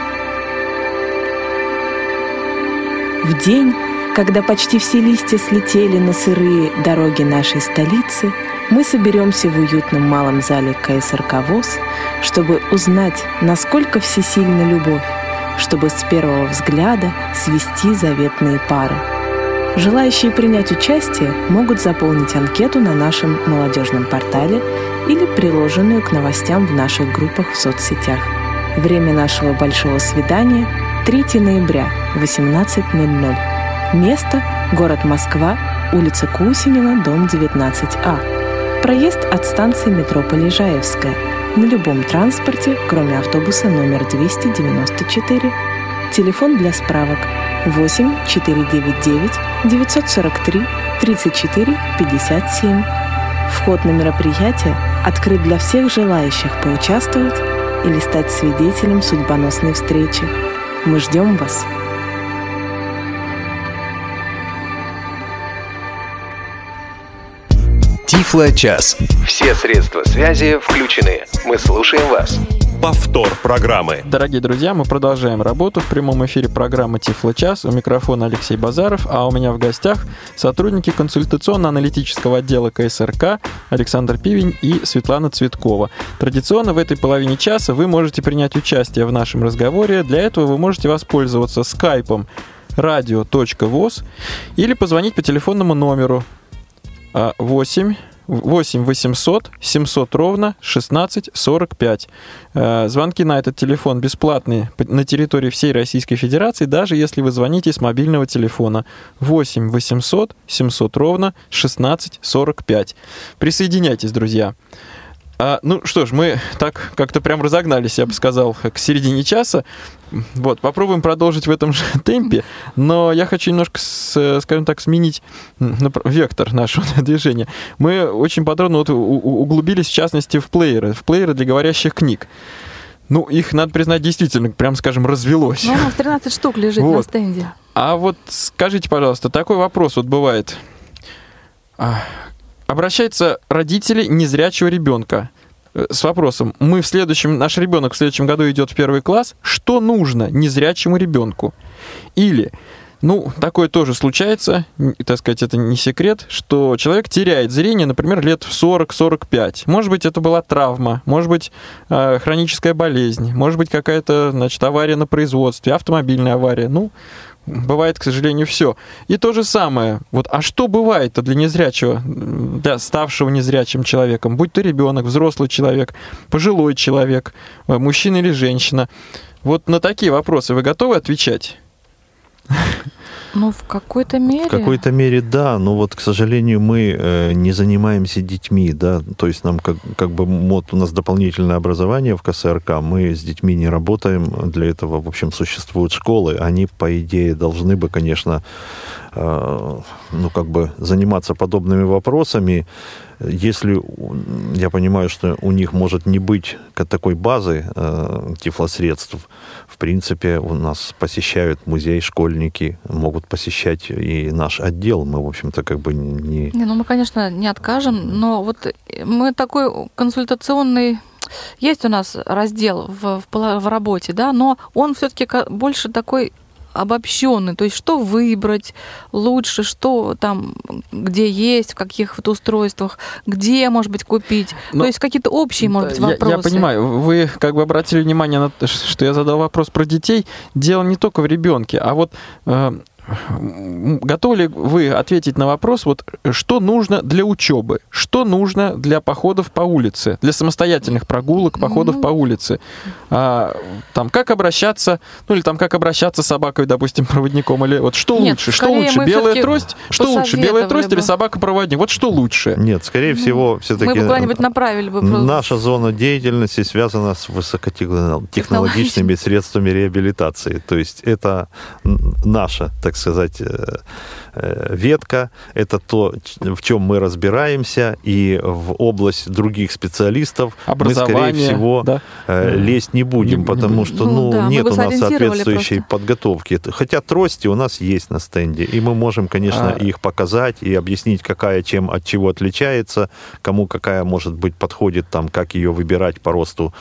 Speaker 7: В день, когда почти все листья слетели на сырые дороги нашей столицы, мы соберемся в уютном малом зале КСРК ВОЗ, чтобы узнать, насколько всесильна любовь, чтобы с первого взгляда свести заветные пары. Желающие принять участие могут заполнить анкету на нашем молодежном портале или приложенную к новостям в наших группах в соцсетях. Время нашего большого свидания – 3 ноября, 18.00. Место – город Москва, улица Кусинина, дом 19А. Проезд от станции метро Полежаевская на любом транспорте, кроме автобуса номер 294. Телефон для справок 8 499 943 34 57. Вход на мероприятие открыт для всех желающих поучаствовать или стать свидетелем судьбоносной встречи. Мы ждем вас!
Speaker 2: Тифло-час. Все средства связи включены. Мы слушаем вас.
Speaker 1: Повтор программы.
Speaker 3: Дорогие друзья, мы продолжаем работу в прямом эфире программы Тифло час. У микрофона Алексей Базаров, а у меня в гостях сотрудники консультационно-аналитического отдела КСРК Александр Пивень и Светлана Цветкова. Традиционно в этой половине часа вы можете принять участие в нашем разговоре. Для этого вы можете воспользоваться скайпом radio.voz или позвонить по телефонному номеру 8 8 800 700 ровно 16 45. Э, Звонки на этот телефон бесплатные на территории всей Российской Федерации, даже если вы звоните с мобильного телефона 8 800 700 ровно 16 45. Присоединяйтесь, друзья. А, ну что ж, мы так как-то прям разогнались, я бы сказал, к середине часа. Вот, попробуем продолжить в этом же темпе, но я хочу немножко, с- скажем так, сменить вектор нашего движения. Мы очень подробно вот углубились, в частности, в плееры, в плееры для говорящих книг. Ну, их, надо признать, действительно, прям скажем, развелось.
Speaker 5: Ну, нас 13 штук лежит на
Speaker 3: Вот.
Speaker 5: стенде.
Speaker 3: А вот скажите, пожалуйста, такой вопрос вот бывает. Обращаются родители незрячего ребенка э, с вопросом, мы в следующем, наш ребенок в следующем году идет в первый класс, что нужно незрячему ребенку? Или, ну, такое тоже случается, так сказать, это не секрет, что человек теряет зрение, например, лет в 40-45. Может быть, это была травма, может быть, э, хроническая болезнь, может быть, какая-то, значит, авария на производстве, автомобильная авария. Ну, бывает, к сожалению, все. И то же самое. Вот, а что бывает для незрячего, для ставшего незрячим человеком, будь то ребенок, взрослый человек, пожилой человек, э, мужчина или женщина? Вот на такие вопросы вы готовы отвечать?
Speaker 5: Ну, в какой-то мере.
Speaker 4: В какой-то мере, да. Но вот, к сожалению, мы э, не занимаемся детьми, да. То есть нам как, как бы вот у нас дополнительное образование в КСРК, мы с детьми не работаем. Для этого, в общем, существуют школы. Они, по идее, должны бы, конечно, э, ну, как бы заниматься подобными вопросами. Если я понимаю, что у них может не быть такой базы э, тифлосредств, в принципе, у нас посещают музей школьники, могут посещать и наш отдел. Мы, в общем-то, как бы не...
Speaker 5: Не, ну мы, конечно, не откажем, но вот мы такой консультационный есть у нас раздел в, в, в работе, да, но он все-таки больше такой обобщенный, то есть что выбрать лучше, что там, где есть, в каких вот устройствах, где, может быть, купить. Но, то есть какие-то общие, может быть, вопросы.
Speaker 3: Я, я понимаю, вы как бы обратили внимание на то, что я задал вопрос про детей. Дело не только в ребенке, а вот э, готовы ли вы ответить на вопрос, вот что нужно для учебы, что нужно для походов по улице, для самостоятельных прогулок, походов ну... по улице, а, там как обращаться, ну или там как обращаться с собакой, допустим, проводником, или вот что Нет, лучше, что лучше, белая трость, что лучше, белая трость бы. или собака-проводник, вот что лучше?
Speaker 4: Нет, скорее ну, всего, все-таки
Speaker 5: мы бы куда-нибудь направили бы.
Speaker 4: Наша зона деятельности связана с высокотехнологичными средствами реабилитации, то есть это наша, так сказать, э, э, ветка, это то, в чем мы разбираемся, и в область других специалистов мы, скорее всего, да? Э, лезть не будем, потому что ну, ну, да, нет у нас соответствующей просто. подготовки. Хотя трости у нас есть на стенде, и мы можем, конечно, а... их показать и объяснить, какая чем от чего отличается, кому какая, может быть, подходит, там, как ее выбирать по росту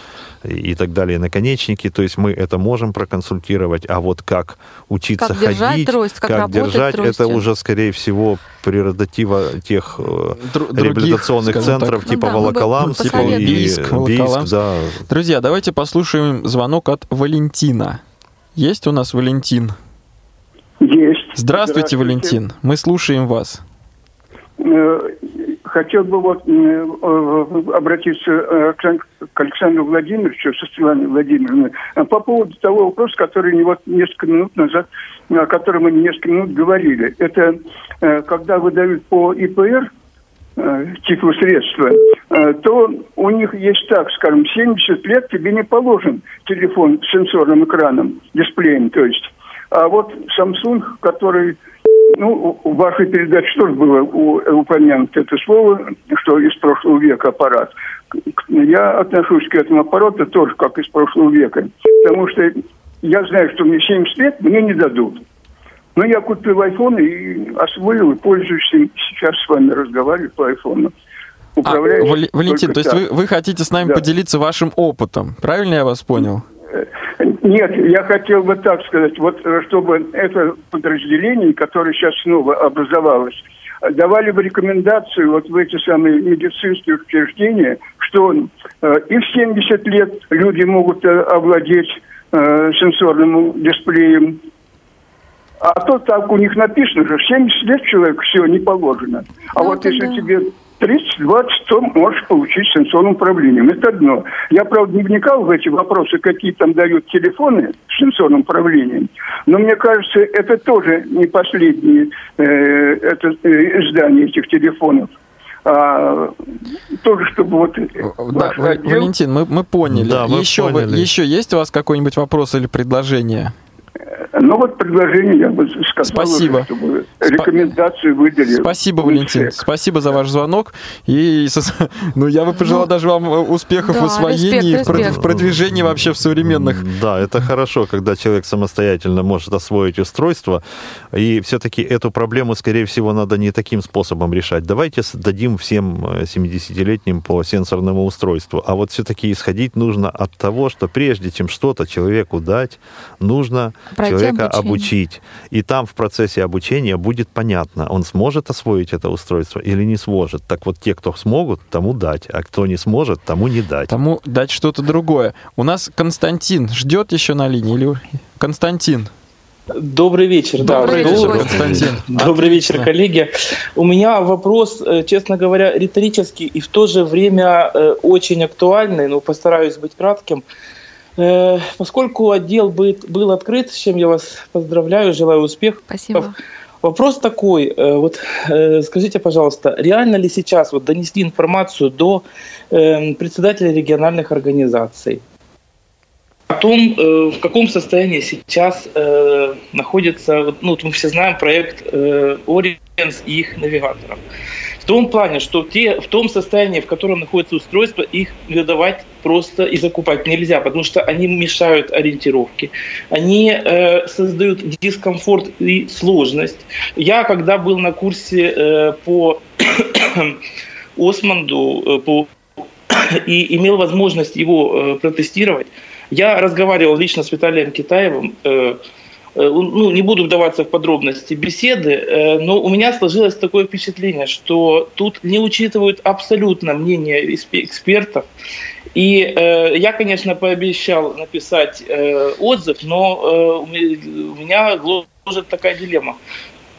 Speaker 4: и так далее, наконечники. То есть мы это можем проконсультировать, а вот как учиться
Speaker 5: как
Speaker 4: ходить,
Speaker 5: держать трость, как,
Speaker 4: как держать, тростью. это уже, скорее всего, прерогатива тех э, Дру- реабилитационных других, центров так. типа ну, да, Волоколамск типа и Бийск, Бийск да.
Speaker 3: Друзья, давайте послушаем звонок от Валентина. Есть у нас Валентин?
Speaker 8: Есть.
Speaker 3: Здравствуйте, Здравствуйте. Валентин. Мы слушаем вас.
Speaker 8: Э, хотел бы вот э, обратиться э, к Александру Владимировичу, со Светланой Владимировной, по поводу того вопроса, который вот несколько минут назад, о котором мы несколько минут говорили. Это когда выдают по ИПР типу средства, то у них есть так, скажем, 70 лет тебе не положен телефон с сенсорным экраном, дисплеем, то есть. А вот Samsung, который ну, в вашей передаче тоже было упомянуто это слово, что из прошлого века аппарат. Я отношусь к этому аппарату тоже как из прошлого века. Потому что я знаю, что мне 70 лет, мне не дадут. Но я купил iPhone и освоил, и пользуюсь им. Сейчас с вами разговариваю по iPhone.
Speaker 3: А, Валентин, то есть вы, вы хотите с нами да. поделиться вашим опытом, правильно я вас понял?
Speaker 8: Нет, я хотел бы так сказать, вот э, чтобы это подразделение, которое сейчас снова образовалось, давали бы рекомендацию вот в эти самые медицинские учреждения, что э, и в 70 лет люди могут э, овладеть э, сенсорным дисплеем, а то так у них написано же, 70 лет человеку все не положено. А ну, вот если да. тебе 30-20, то можешь получить сенсорным управлением. Это одно. Я, правда, не вникал в эти вопросы, какие там дают телефоны с сенсорным управлением, но мне кажется, это тоже не последнее э, это, э, издание этих телефонов. А, тоже, чтобы вот...
Speaker 3: Да, отдел... Валентин, мы, мы поняли. Да, мы еще, поняли. Вы, еще есть у вас какой-нибудь вопрос или предложение?
Speaker 8: Ну вот предложение я бы сказал,
Speaker 3: Спасибо.
Speaker 8: чтобы рекомендацию выделили.
Speaker 3: Спасибо, Валентин. Спасибо за ваш звонок. И ну, я бы пожелал ну, даже вам э, успехов да, в освоении, респект, респект. в продвижении вообще в современных.
Speaker 4: Да, это хорошо, когда человек самостоятельно может освоить устройство. И все-таки эту проблему, скорее всего, надо не таким способом решать. Давайте дадим всем 70-летним э, по сенсорному устройству. А вот все-таки исходить нужно от того, что прежде чем что-то человеку дать, нужно Пройти человека обучение. обучить. И там в процессе обучения будет понятно, он сможет освоить это устройство или не сможет. Так вот, те, кто смогут, тому дать, а кто не сможет, тому не дать.
Speaker 3: Тому дать что-то другое. У нас Константин ждет еще на линии? Или... Константин.
Speaker 9: Добрый вечер.
Speaker 3: Добрый да, вечер, Константин.
Speaker 9: Добрый вечер, коллеги. У меня вопрос, э, честно говоря, риторический и в то же время э, очень актуальный, но постараюсь быть кратким. Э, поскольку отдел был открыт, с чем я вас поздравляю, желаю успехов.
Speaker 5: Спасибо.
Speaker 9: Вопрос такой, э, вот э, скажите, пожалуйста, реально ли сейчас вот донести информацию до председателей региональных организаций о том, в каком состоянии сейчас находится, ну, мы все знаем проект Ориенс и их навигаторов том плане, что те, в том состоянии, в котором находится устройство, их выдавать просто и закупать нельзя, потому что они мешают ориентировке, они э, создают дискомфорт и сложность. Я, когда был на курсе э, по Османду, э, по и имел возможность его э, протестировать, я разговаривал лично с Виталием Китаевым, э, Э, ну, не буду вдаваться в подробности беседы, э, но у меня сложилось такое впечатление, что тут не учитывают абсолютно мнение экспертов. И э, я, конечно, пообещал написать э, отзыв, но э, у меня гложет такая дилемма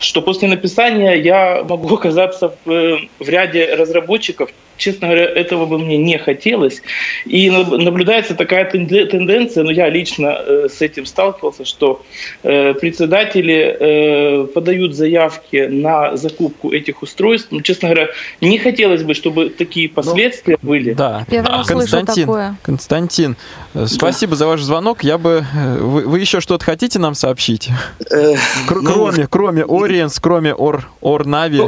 Speaker 9: что после написания я могу оказаться в, э, в ряде разработчиков, честно говоря, этого бы мне не хотелось. И наблюдается такая тенденция, но я лично э, с этим сталкивался, что э, председатели э, подают заявки на закупку этих устройств. Ну, честно говоря, не хотелось бы, чтобы такие ну, последствия ну, были.
Speaker 3: Да, Первый Константин, такое. Константин, спасибо да. за ваш звонок. Я бы... Вы, вы еще что-то хотите нам сообщить? Кроме, кроме Ориенс, кроме Ор, Орнави?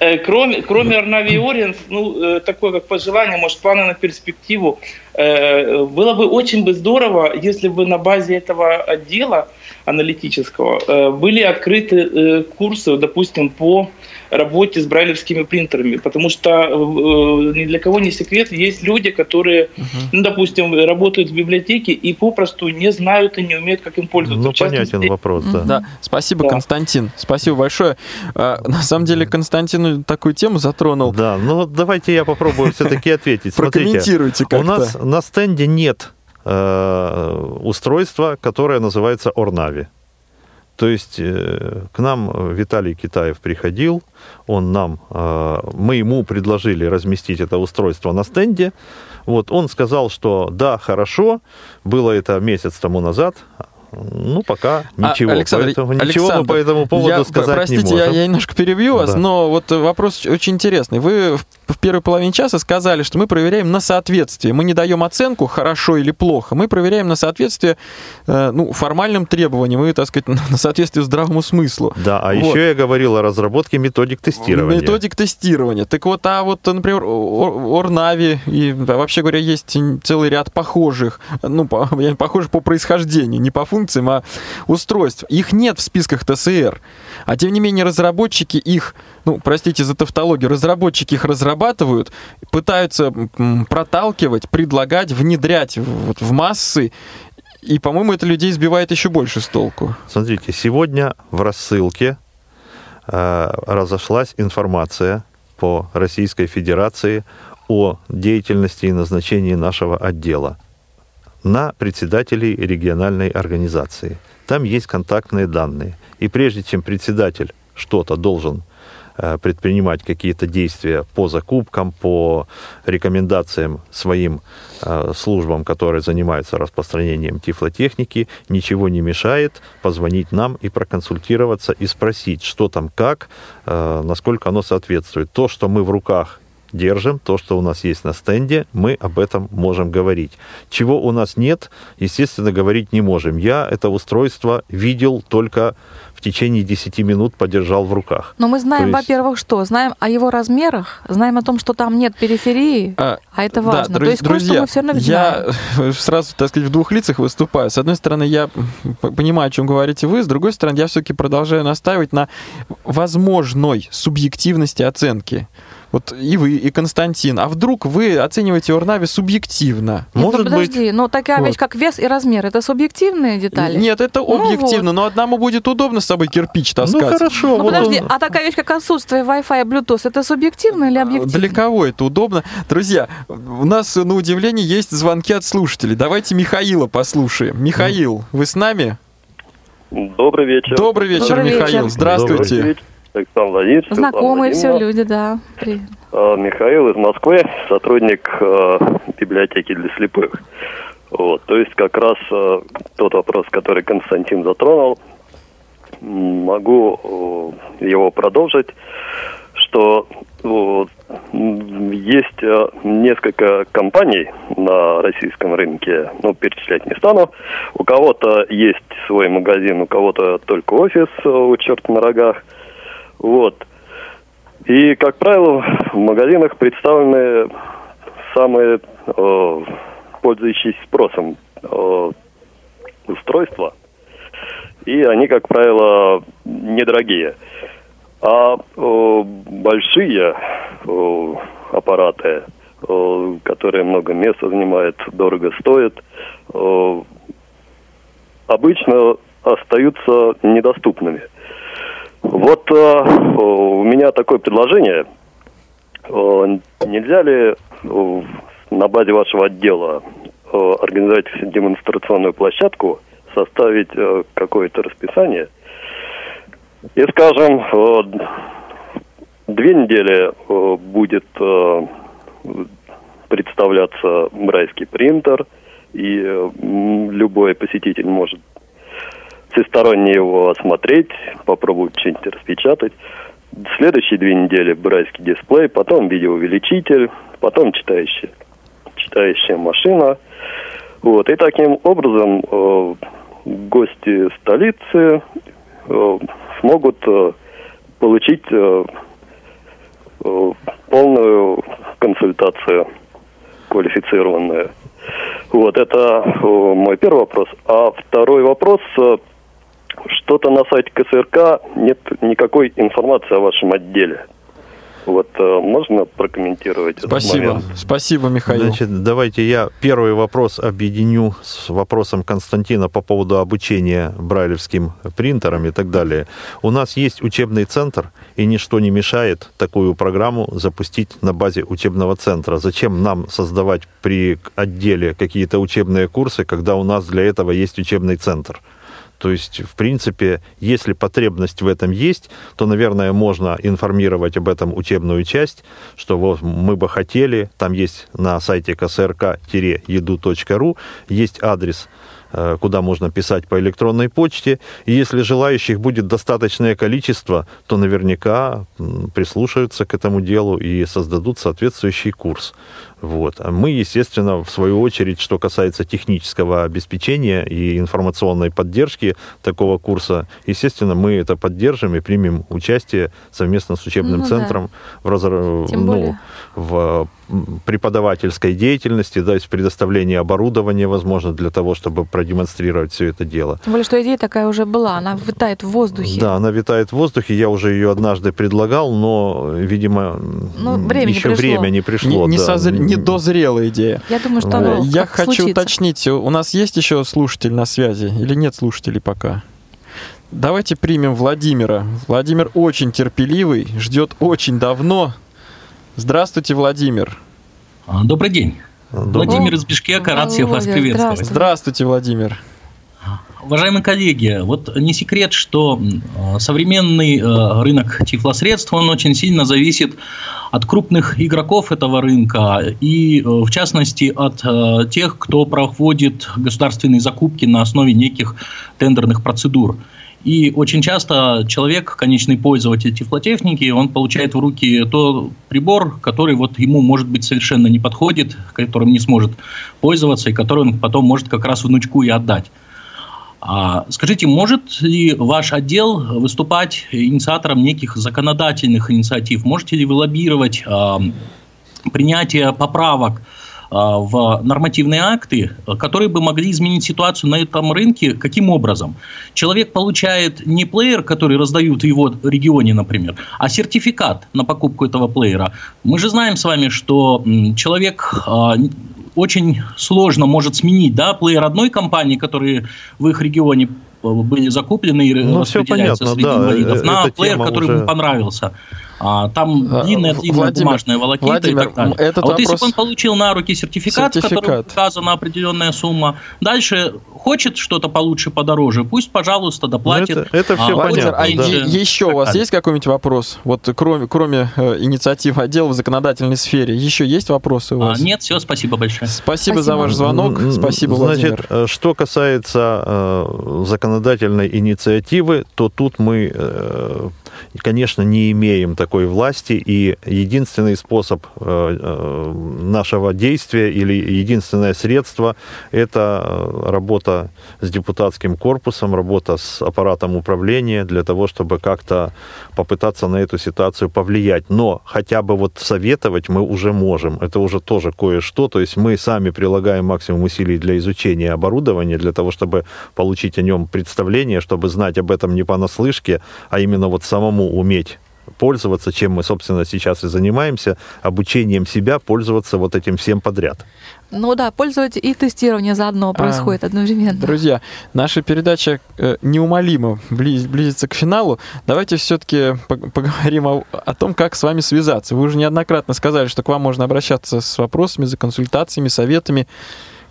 Speaker 9: Э, кроме, кроме Арнави Ориенс, ну, э, такое как пожелание, может, планы на перспективу, было бы очень бы здорово, если бы на базе этого отдела аналитического были открыты курсы, допустим, по работе с брайлевскими принтерами, потому что э, ни для кого не секрет, есть люди, которые, угу. ну, допустим, работают в библиотеке и попросту не знают и не умеют, как им пользоваться.
Speaker 4: Ну, понятен вопрос, да.
Speaker 3: Да, спасибо, да. Константин, спасибо большое. А, на самом деле, Константин такую тему затронул.
Speaker 4: Да, ну давайте я попробую все-таки ответить.
Speaker 3: Прокомментируйте как-то.
Speaker 4: У нас на стенде нет э, устройства, которое называется Орнави. То есть э, к нам Виталий Китаев приходил, он нам, э, мы ему предложили разместить это устройство на стенде. Вот он сказал, что да, хорошо, было это месяц тому назад, ну, пока а, ничего. А, Александр, поэтому, Александр, ничего мы по этому поводу я, сказать
Speaker 3: простите,
Speaker 4: не можем.
Speaker 3: Я, я немножко перебью вас, да. но вот вопрос очень интересный. Вы в, в первой половине часа сказали, что мы проверяем на соответствие. Мы не даем оценку, хорошо или плохо. Мы проверяем на соответствие э, ну, формальным требованиям и, так сказать, на соответствие здравому смыслу.
Speaker 4: Да, а вот. еще я говорил о разработке методик тестирования.
Speaker 3: Методик тестирования. Так вот, а вот, например, Орнави и, вообще говоря, есть целый ряд похожих, ну, по, похожих по происхождению, не по функции, функциям, а устройств. Их нет в списках ТСР. А тем не менее разработчики их, ну, простите за тавтологию, разработчики их разрабатывают, пытаются проталкивать, предлагать, внедрять вот в массы. И, по-моему, это людей сбивает еще больше с толку.
Speaker 4: Смотрите, сегодня в рассылке э, разошлась информация по Российской Федерации о деятельности и назначении нашего отдела на председателей региональной организации. Там есть контактные данные. И прежде чем председатель что-то должен э, предпринимать какие-то действия по закупкам, по рекомендациям своим э, службам, которые занимаются распространением тифлотехники, ничего не мешает позвонить нам и проконсультироваться и спросить, что там как, э, насколько оно соответствует. То, что мы в руках держим, то, что у нас есть на стенде, мы об этом можем говорить. Чего у нас нет, естественно, говорить не можем. Я это устройство видел только в течение 10 минут подержал в руках.
Speaker 5: Но мы знаем, есть... во-первых, что? Знаем о его размерах, знаем о том, что там нет периферии, а, а это важно.
Speaker 3: Да, друз- То есть друзья, мы все равно я сразу, так сказать, в двух лицах выступаю. С одной стороны, я понимаю, о чем говорите вы, с другой стороны, я все-таки продолжаю настаивать на возможной субъективности оценки. Вот и вы, и Константин. А вдруг вы оцениваете Орнави субъективно?
Speaker 5: Нет, Может ну, подожди, быть... но такая вот. вещь, как вес и размер, это субъективные детали?
Speaker 3: Нет, это объективно, ну, вот. но одному будет удобно с собой кирпич таскать.
Speaker 4: Ну хорошо.
Speaker 5: Ну вот подожди, он... а такая вещь, как отсутствие Wi-Fi и Bluetooth, это субъективно или объективно?
Speaker 3: Для кого это удобно? Друзья, у нас, на удивление, есть звонки от слушателей. Давайте Михаила послушаем. Михаил, вы с нами?
Speaker 10: Добрый вечер.
Speaker 3: Добрый вечер, Добрый Михаил. Вечер. Здравствуйте. Добрый вечер.
Speaker 10: Александр Владимирович.
Speaker 5: Знакомые все люди, да. Привет.
Speaker 10: А, Михаил из Москвы, сотрудник а, библиотеки для слепых. Вот, то есть как раз э, тот вопрос, который Константин затронул, могу его продолжить, что э, есть несколько компаний на российском рынке, ну, перечислять не стану. У кого-то есть свой магазин, у кого-то только офис у черта на рогах. Вот. И, как правило, в магазинах представлены самые э, пользующиеся спросом э, устройства. И они, как правило, недорогие. А э, большие э, аппараты, э, которые много места занимают, дорого стоят, э, обычно остаются недоступными. Вот э, у меня такое предложение. Э, нельзя ли э, на базе вашего отдела э, организовать демонстрационную площадку, составить э, какое-то расписание – и, скажем, две недели э, будет э, представляться брайский принтер, и э, любой посетитель может всесторонне его осмотреть, попробовать что-нибудь распечатать. Следующие две недели брайский дисплей, потом видеоувеличитель, потом читающая, читающая машина. Вот. И таким образом э, гости столицы э, смогут э, получить э, э, полную консультацию квалифицированную. Вот, это мой первый вопрос. А второй вопрос, что-то на сайте КСРК нет никакой информации о вашем отделе. Вот э, можно прокомментировать
Speaker 3: Спасибо.
Speaker 10: этот момент?
Speaker 3: Спасибо, Михаил.
Speaker 4: Значит, давайте я первый вопрос объединю с вопросом Константина по поводу обучения брайлевским принтерам и так далее. У нас есть учебный центр, и ничто не мешает такую программу запустить на базе учебного центра. Зачем нам создавать при отделе какие-то учебные курсы, когда у нас для этого есть учебный центр? То есть, в принципе, если потребность в этом есть, то, наверное, можно информировать об этом учебную часть, что вот мы бы хотели, там есть на сайте ksrk-edu.ru, есть адрес Э, куда можно писать по электронной почте. И если желающих будет достаточное количество, то наверняка прислушаются к этому делу и создадут соответствующий курс. Вот. А мы, естественно, в свою очередь, что касается технического обеспечения и информационной поддержки такого курса, естественно, мы это поддержим и примем участие совместно с учебным ну, центром да. в, разр... ну, в преподавательской деятельности, да, есть предоставление оборудования, возможно, для того, чтобы продемонстрировать все это дело.
Speaker 5: Тем более, что идея такая уже была, она витает в воздухе.
Speaker 4: Да, она витает в воздухе, я уже ее однажды предлагал, но, видимо, ну, еще
Speaker 5: не
Speaker 4: время не пришло.
Speaker 3: Не, не, да. созр... не дозрела идея.
Speaker 5: Я думаю, что оно
Speaker 3: Я хочу случится. уточнить, у нас есть еще слушатель на связи или нет слушателей пока? Давайте примем Владимира. Владимир очень терпеливый, ждет очень давно. Здравствуйте, Владимир.
Speaker 11: А, добрый день. Добрый. Владимир из Бишкека, рад всех вас приветствовать.
Speaker 3: Здравствуйте, Владимир.
Speaker 11: Уважаемые коллеги, вот не секрет, что современный э, рынок тифлосредств, он очень сильно зависит от крупных игроков этого рынка и, э, в частности, от э, тех, кто проводит государственные закупки на основе неких тендерных процедур. И очень часто человек, конечный пользователь тифлотехники, он получает в руки тот прибор, который вот ему, может быть, совершенно не подходит, которым не сможет пользоваться, и который он потом может как раз внучку и отдать. А скажите, может ли ваш отдел выступать инициатором неких законодательных инициатив? Можете ли вы лоббировать а, принятие поправок а, в нормативные акты, которые бы могли изменить ситуацию на этом рынке. Каким образом? Человек получает не плеер, который раздают в его регионе, например, а сертификат на покупку этого плеера. Мы же знаем с вами, что человек очень сложно может сменить да, плеер одной компании, которые в их регионе были закуплены и ну, распределяются понятно, среди да, инвалидов, на плеер, который уже... ему понравился. А, там длинная, длинная Владимир, бумажная волокита Владимир, и так далее. Этот а вот если бы он получил на руки сертификат, сертификат. в котором указана определенная сумма, дальше хочет что-то получше, подороже, пусть, пожалуйста, доплатит.
Speaker 4: Ну, это, это все а, понятно.
Speaker 3: А да. еще у вас есть какой-нибудь вопрос? Вот кроме, кроме э, инициативы отдела в законодательной сфере, еще есть вопросы у а, вас?
Speaker 11: А, нет, все, спасибо большое.
Speaker 3: Спасибо, спасибо. за ваш звонок. Спасибо,
Speaker 4: Значит,
Speaker 3: Владимир.
Speaker 4: Э, что касается э, законодательной инициативы, то тут мы э, конечно, не имеем такой власти, и единственный способ э, э, нашего действия или единственное средство – это э, работа с депутатским корпусом, работа с аппаратом управления для того, чтобы как-то попытаться на эту ситуацию повлиять. Но хотя бы вот советовать мы уже можем. Это уже тоже кое-что. То есть мы сами прилагаем максимум усилий для изучения оборудования, для того, чтобы получить о нем представление, чтобы знать об этом не понаслышке, а именно вот самому уметь пользоваться, чем мы, собственно, сейчас и занимаемся, обучением себя пользоваться вот этим всем подряд.
Speaker 5: Ну да, пользоваться и тестирование заодно а, происходит а, одновременно.
Speaker 3: Друзья, наша передача э, неумолимо близ, близится к финалу. Давайте все-таки поговорим о, о том, как с вами связаться. Вы уже неоднократно сказали, что к вам можно обращаться с вопросами, за консультациями, советами.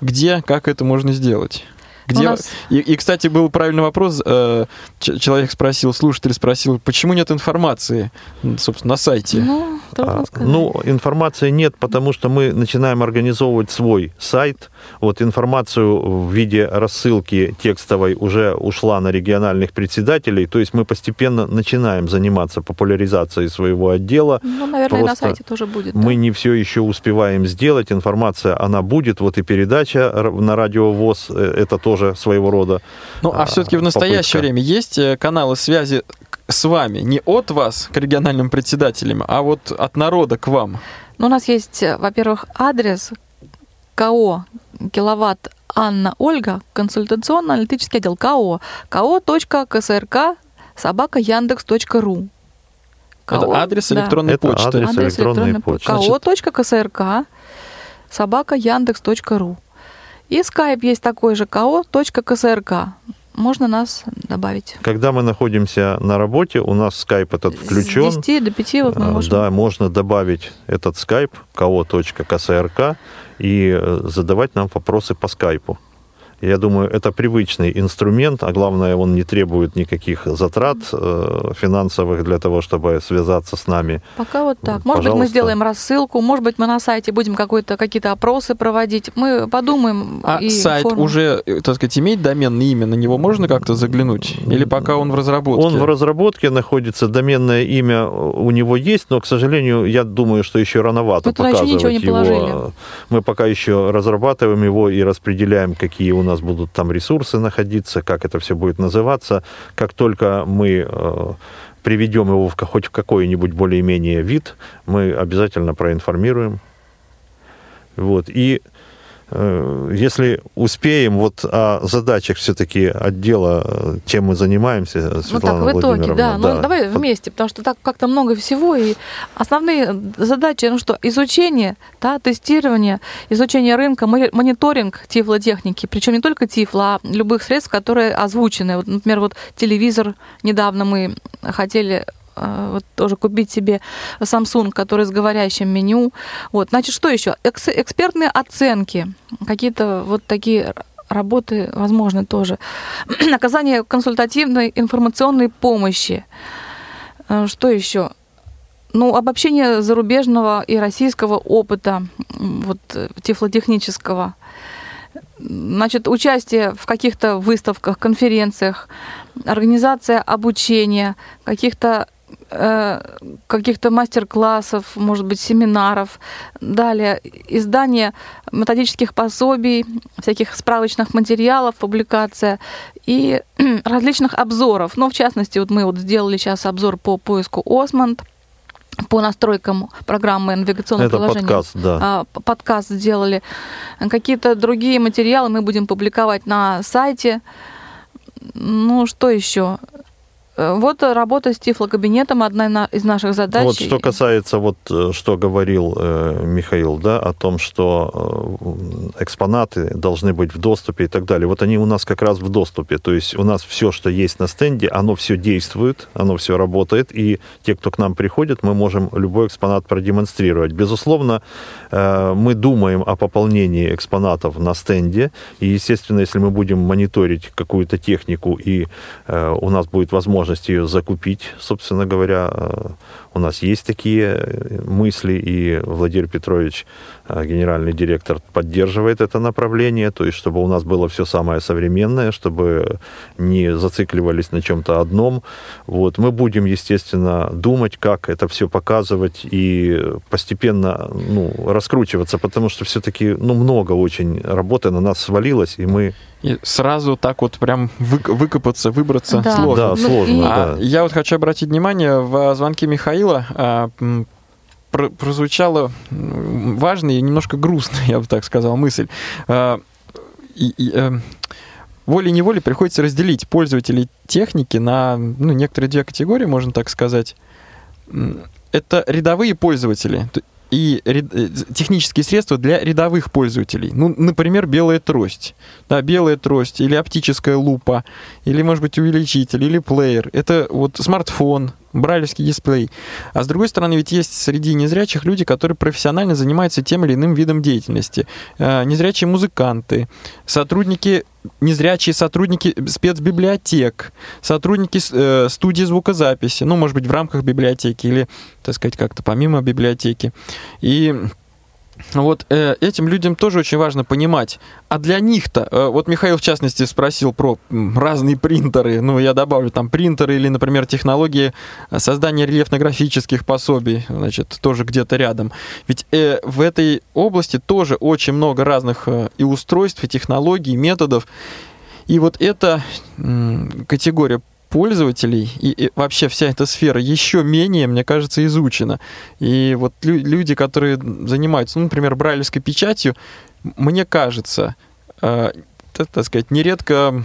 Speaker 3: Где, как это можно сделать? Где... Нас... И, и, кстати, был правильный вопрос. Э, человек спросил, слушатель спросил, почему нет информации, собственно, на сайте?
Speaker 4: Ну, а, ну, информации нет, потому что мы начинаем организовывать свой сайт. Вот информацию в виде рассылки текстовой уже ушла на региональных председателей. То есть мы постепенно начинаем заниматься популяризацией своего отдела.
Speaker 5: Ну, наверное, Просто на сайте тоже будет.
Speaker 4: Мы да? не все еще успеваем сделать. Информация, она будет. Вот и передача на радио ВОЗ, э, это тоже своего рода.
Speaker 3: Ну, а, а все-таки в настоящее попытка. время есть э, каналы связи с вами, не от вас к региональным председателям, а вот от народа к вам?
Speaker 5: Ну, у нас есть, э, во-первых, адрес КО киловатт Анна Ольга, консультационно-аналитический отдел КО, ко.ксрк собака яндекс.ру.
Speaker 3: Это адрес электронной
Speaker 4: да.
Speaker 3: почты.
Speaker 4: Это адрес, адрес электронной, электронной
Speaker 5: почты. ко.ксрк собака яндекс.ру. И скайп есть такой же ко.ксрк. Можно нас добавить.
Speaker 4: Когда мы находимся на работе, у нас скайп этот включен.
Speaker 5: С 10 до 5 вот мы
Speaker 4: а,
Speaker 5: можем.
Speaker 4: Да, можно добавить этот скайп ко.ксрк и э, задавать нам вопросы по скайпу. Я думаю, это привычный инструмент, а главное, он не требует никаких затрат э, финансовых для того, чтобы связаться с нами.
Speaker 5: Пока вот так. Может быть, мы сделаем рассылку, может быть, мы на сайте будем какой-то, какие-то опросы проводить. Мы подумаем.
Speaker 3: А и сайт форму. уже, э, так сказать, имеет доменное имя, на него можно как-то заглянуть? Или пока он в разработке?
Speaker 4: Он в разработке находится, доменное имя у него есть, но, к сожалению, я думаю, что еще рановато мы показывать еще ничего не его. Положили. Мы пока еще разрабатываем его и распределяем, какие у нас нас будут там ресурсы находиться, как это все будет называться. Как только мы э, приведем его в, хоть в какой-нибудь более-менее вид, мы обязательно проинформируем. Вот. И если успеем, вот о задачах все-таки отдела, чем мы занимаемся, Светлана
Speaker 5: Ну так, в итоге, да. да. Ну, давай вместе, потому что так как-то много всего, и основные задачи, ну что, изучение, да, тестирование, изучение рынка, мониторинг тифлотехники, причем не только тифла, а любых средств, которые озвучены. Вот, например, вот телевизор недавно мы хотели вот тоже купить себе Samsung, который с говорящим меню. Вот, значит, что еще? Экс экспертные оценки, какие-то вот такие работы возможны тоже. Оказание консультативной информационной помощи. А, что еще? Ну, обобщение зарубежного и российского опыта, вот, тифлотехнического. Значит, участие в каких-то выставках, конференциях, организация обучения, каких-то каких-то мастер-классов, может быть, семинаров. Далее издание методических пособий, всяких справочных материалов, публикация и различных обзоров. Ну, в частности, вот мы вот сделали сейчас обзор по поиску Осмонд, по настройкам программы навигационного Это приложения.
Speaker 4: подкаст, да.
Speaker 5: А, подкаст сделали. Какие-то другие материалы мы будем публиковать на сайте. Ну, что еще? Э, вот работа с тифлокабинетом одна из наших задач.
Speaker 4: Вот что касается вот э, что говорил э, Михаил, да, о том, что э, экспонаты должны быть в доступе и так далее. Вот они у нас как раз в доступе. То есть у нас все, что есть на стенде, оно все действует, оно все работает, и те, кто к нам приходит, мы можем любой экспонат продемонстрировать. Безусловно, э, мы думаем о пополнении экспонатов на стенде, и, естественно, если мы будем мониторить какую-то технику, и э, у нас будет возможность возможность ее закупить, собственно говоря. Э, у нас есть такие э, мысли, и Владимир Петрович, э, генеральный директор, поддерживает это направление, то есть чтобы у нас было все самое современное, чтобы не зацикливались на чем-то одном. Вот. Мы будем, естественно, думать, как это все показывать и постепенно ну, раскручиваться, потому что все-таки ну, много очень работы на нас свалилось, и мы
Speaker 3: и сразу так вот прям вы, выкопаться, выбраться
Speaker 5: да.
Speaker 3: сложно.
Speaker 4: Да, сложно,
Speaker 5: и...
Speaker 3: А
Speaker 4: да.
Speaker 3: я вот хочу обратить внимание, в звонке Михаила а, про прозвучала важная и немножко грустная, я бы так сказал, мысль. А, и, и, а, волей-неволей приходится разделить пользователей техники на ну, некоторые две категории, можно так сказать. Это рядовые пользователи, и э, технические средства для рядовых пользователей. Ну, например, белая трость. Да, белая трость или оптическая лупа, или, может быть, увеличитель, или плеер. Это вот смартфон, брайлевский дисплей. А с другой стороны, ведь есть среди незрячих люди, которые профессионально занимаются тем или иным видом деятельности. Э, незрячие музыканты, сотрудники незрячие сотрудники спецбиблиотек, сотрудники э, студии звукозаписи, ну, может быть, в рамках библиотеки или, так сказать, как-то помимо библиотеки. И вот э, этим людям тоже очень важно понимать. А для них-то, э, вот Михаил в частности спросил про разные принтеры, ну я добавлю там принтеры или, например, технологии создания рельефно-графических пособий, значит, тоже где-то рядом. Ведь э, в этой области тоже очень много разных э, и устройств, и технологий, и методов. И вот эта э, категория пользователей и, и вообще вся эта сфера еще менее, мне кажется, изучена. И вот лю- люди, которые занимаются, ну, например, брайлевской печатью, мне кажется, э, так, так сказать, нередко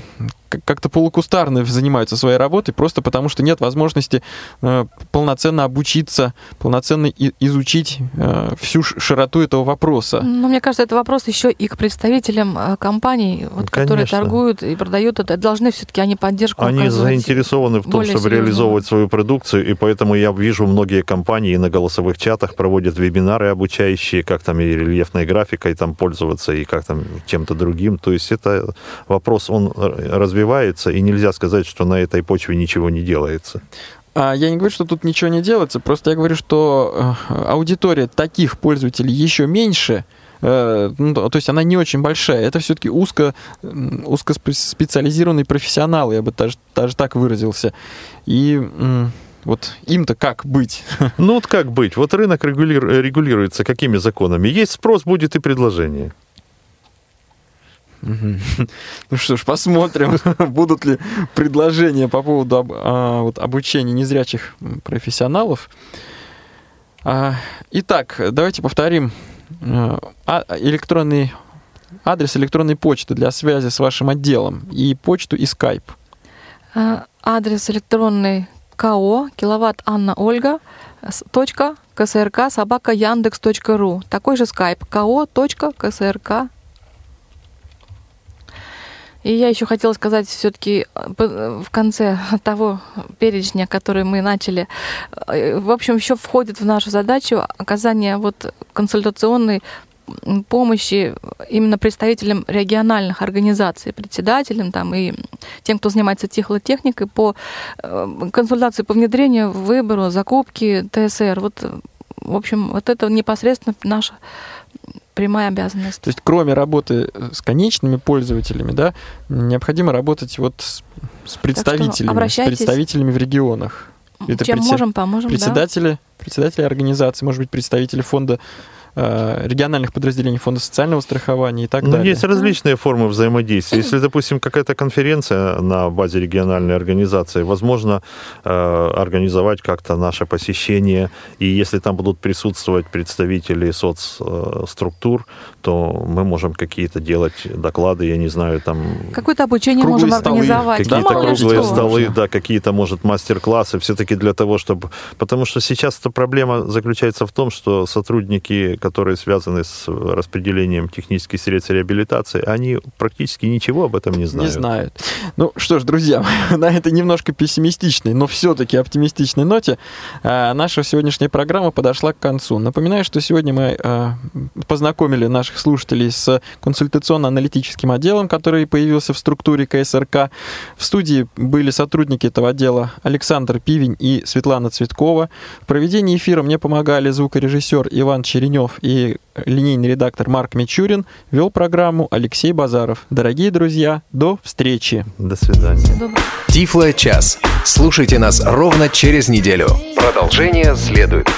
Speaker 3: как-то полукустарно занимаются своей работой, просто потому что нет возможности э, полноценно обучиться, полноценно и, изучить э, всю широту этого вопроса.
Speaker 5: Ну, мне кажется, это вопрос еще и к представителям э, компаний, вот,
Speaker 4: Ну,
Speaker 5: которые торгуют и продают это. Должны все-таки они поддержку
Speaker 4: Они заинтересованы в том, чтобы
Speaker 5: серьезную.
Speaker 4: реализовывать свою продукцию, и поэтому я вижу многие компании на голосовых чатах проводят вебинары обучающие, как там и рельефной графикой там пользоваться, и как там чем-то другим. То есть это вопрос, он развивается, и нельзя сказать, что на этой почве ничего не делается.
Speaker 3: А Я не говорю, что тут ничего не делается, просто я говорю, что э, аудитория таких пользователей еще меньше, э, ну, то есть она не очень большая. Это все-таки узко, м, узкоспециализированные профессионалы, я бы даже, даже так выразился. И вот им-то как быть?
Speaker 4: Ну вот как быть? Вот рынок регули- регулируется какими законами? Есть спрос, будет и предложение.
Speaker 3: Ну что ж, посмотрим, будут ли предложения по поводу об- а, вот, обучения незрячих профессионалов. А, Итак, давайте повторим э, а- электронный адрес электронной почты для связи с вашим отделом и почту и скайп.
Speaker 5: А, Адрес электронный КО, киловатт Анна Ольга, точка, КСРК, собака Яндекс ру. Такой же скайп, КО, КСРК. И я еще хотела сказать все-таки в конце того перечня, который мы начали, э, в общем, еще входит в нашу задачу оказание вот консультационной помощи именно представителям региональных организаций, председателям там, и тем, кто занимается тифлотехникой, по э, консультации по внедрению, выбору, закупке ТСР. Вот, э, в общем, вот это непосредственно наша прямая обязанность.
Speaker 3: То есть, кроме работы с конечными пользователями, да, необходимо работать вот с, с представителями, с представителями в регионах. Это
Speaker 5: Чем
Speaker 3: предсе-
Speaker 5: можем, поможем, да.
Speaker 3: председатели, председатели организации, может быть, представители фонда э, региональных подразделений Фонда социального страхования и так
Speaker 4: ну,
Speaker 3: далее.
Speaker 4: Есть различные формы взаимодействия. Если, допустим, какая-то конференция на базе региональной организации, возможно, э, организовать как-то наше посещение, и если там будут присутствовать представители соцструктур, то мы можем какие-то делать доклады, я не знаю, там...
Speaker 5: Какое-то обучение
Speaker 3: Круглые
Speaker 5: можем
Speaker 3: столы,
Speaker 5: организовать.
Speaker 4: Какие-то
Speaker 5: Да,
Speaker 4: круглые
Speaker 5: что?
Speaker 4: столы, да, какие-то, может, мастер-классы, все-таки для того, чтобы... Потому что сейчас эта проблема заключается в том, что сотрудники, которые связаны с распределением технических средств реабилитации, они практически ничего об этом не знают.
Speaker 3: Не знают. Ну что ж, друзья, на этой немножко пессимистичной, но все-таки оптимистичной ноте э, наша сегодняшняя программа подошла к концу. Напоминаю, что сегодня мы э, познакомили наших слушателей с консультационно-аналитическим отделом, который появился в структуре КСРК. В студии были сотрудники этого отдела Александр Пивень и Светлана Цветкова. В проведении эфира мне помогали звукорежиссер Иван Черенев и линейный редактор Марк Мичурин. Вел программу Алексей Базаров. Дорогие друзья, до встречи.
Speaker 4: До свидания.
Speaker 2: Тифло час. Слушайте нас ровно через неделю. Продолжение следует.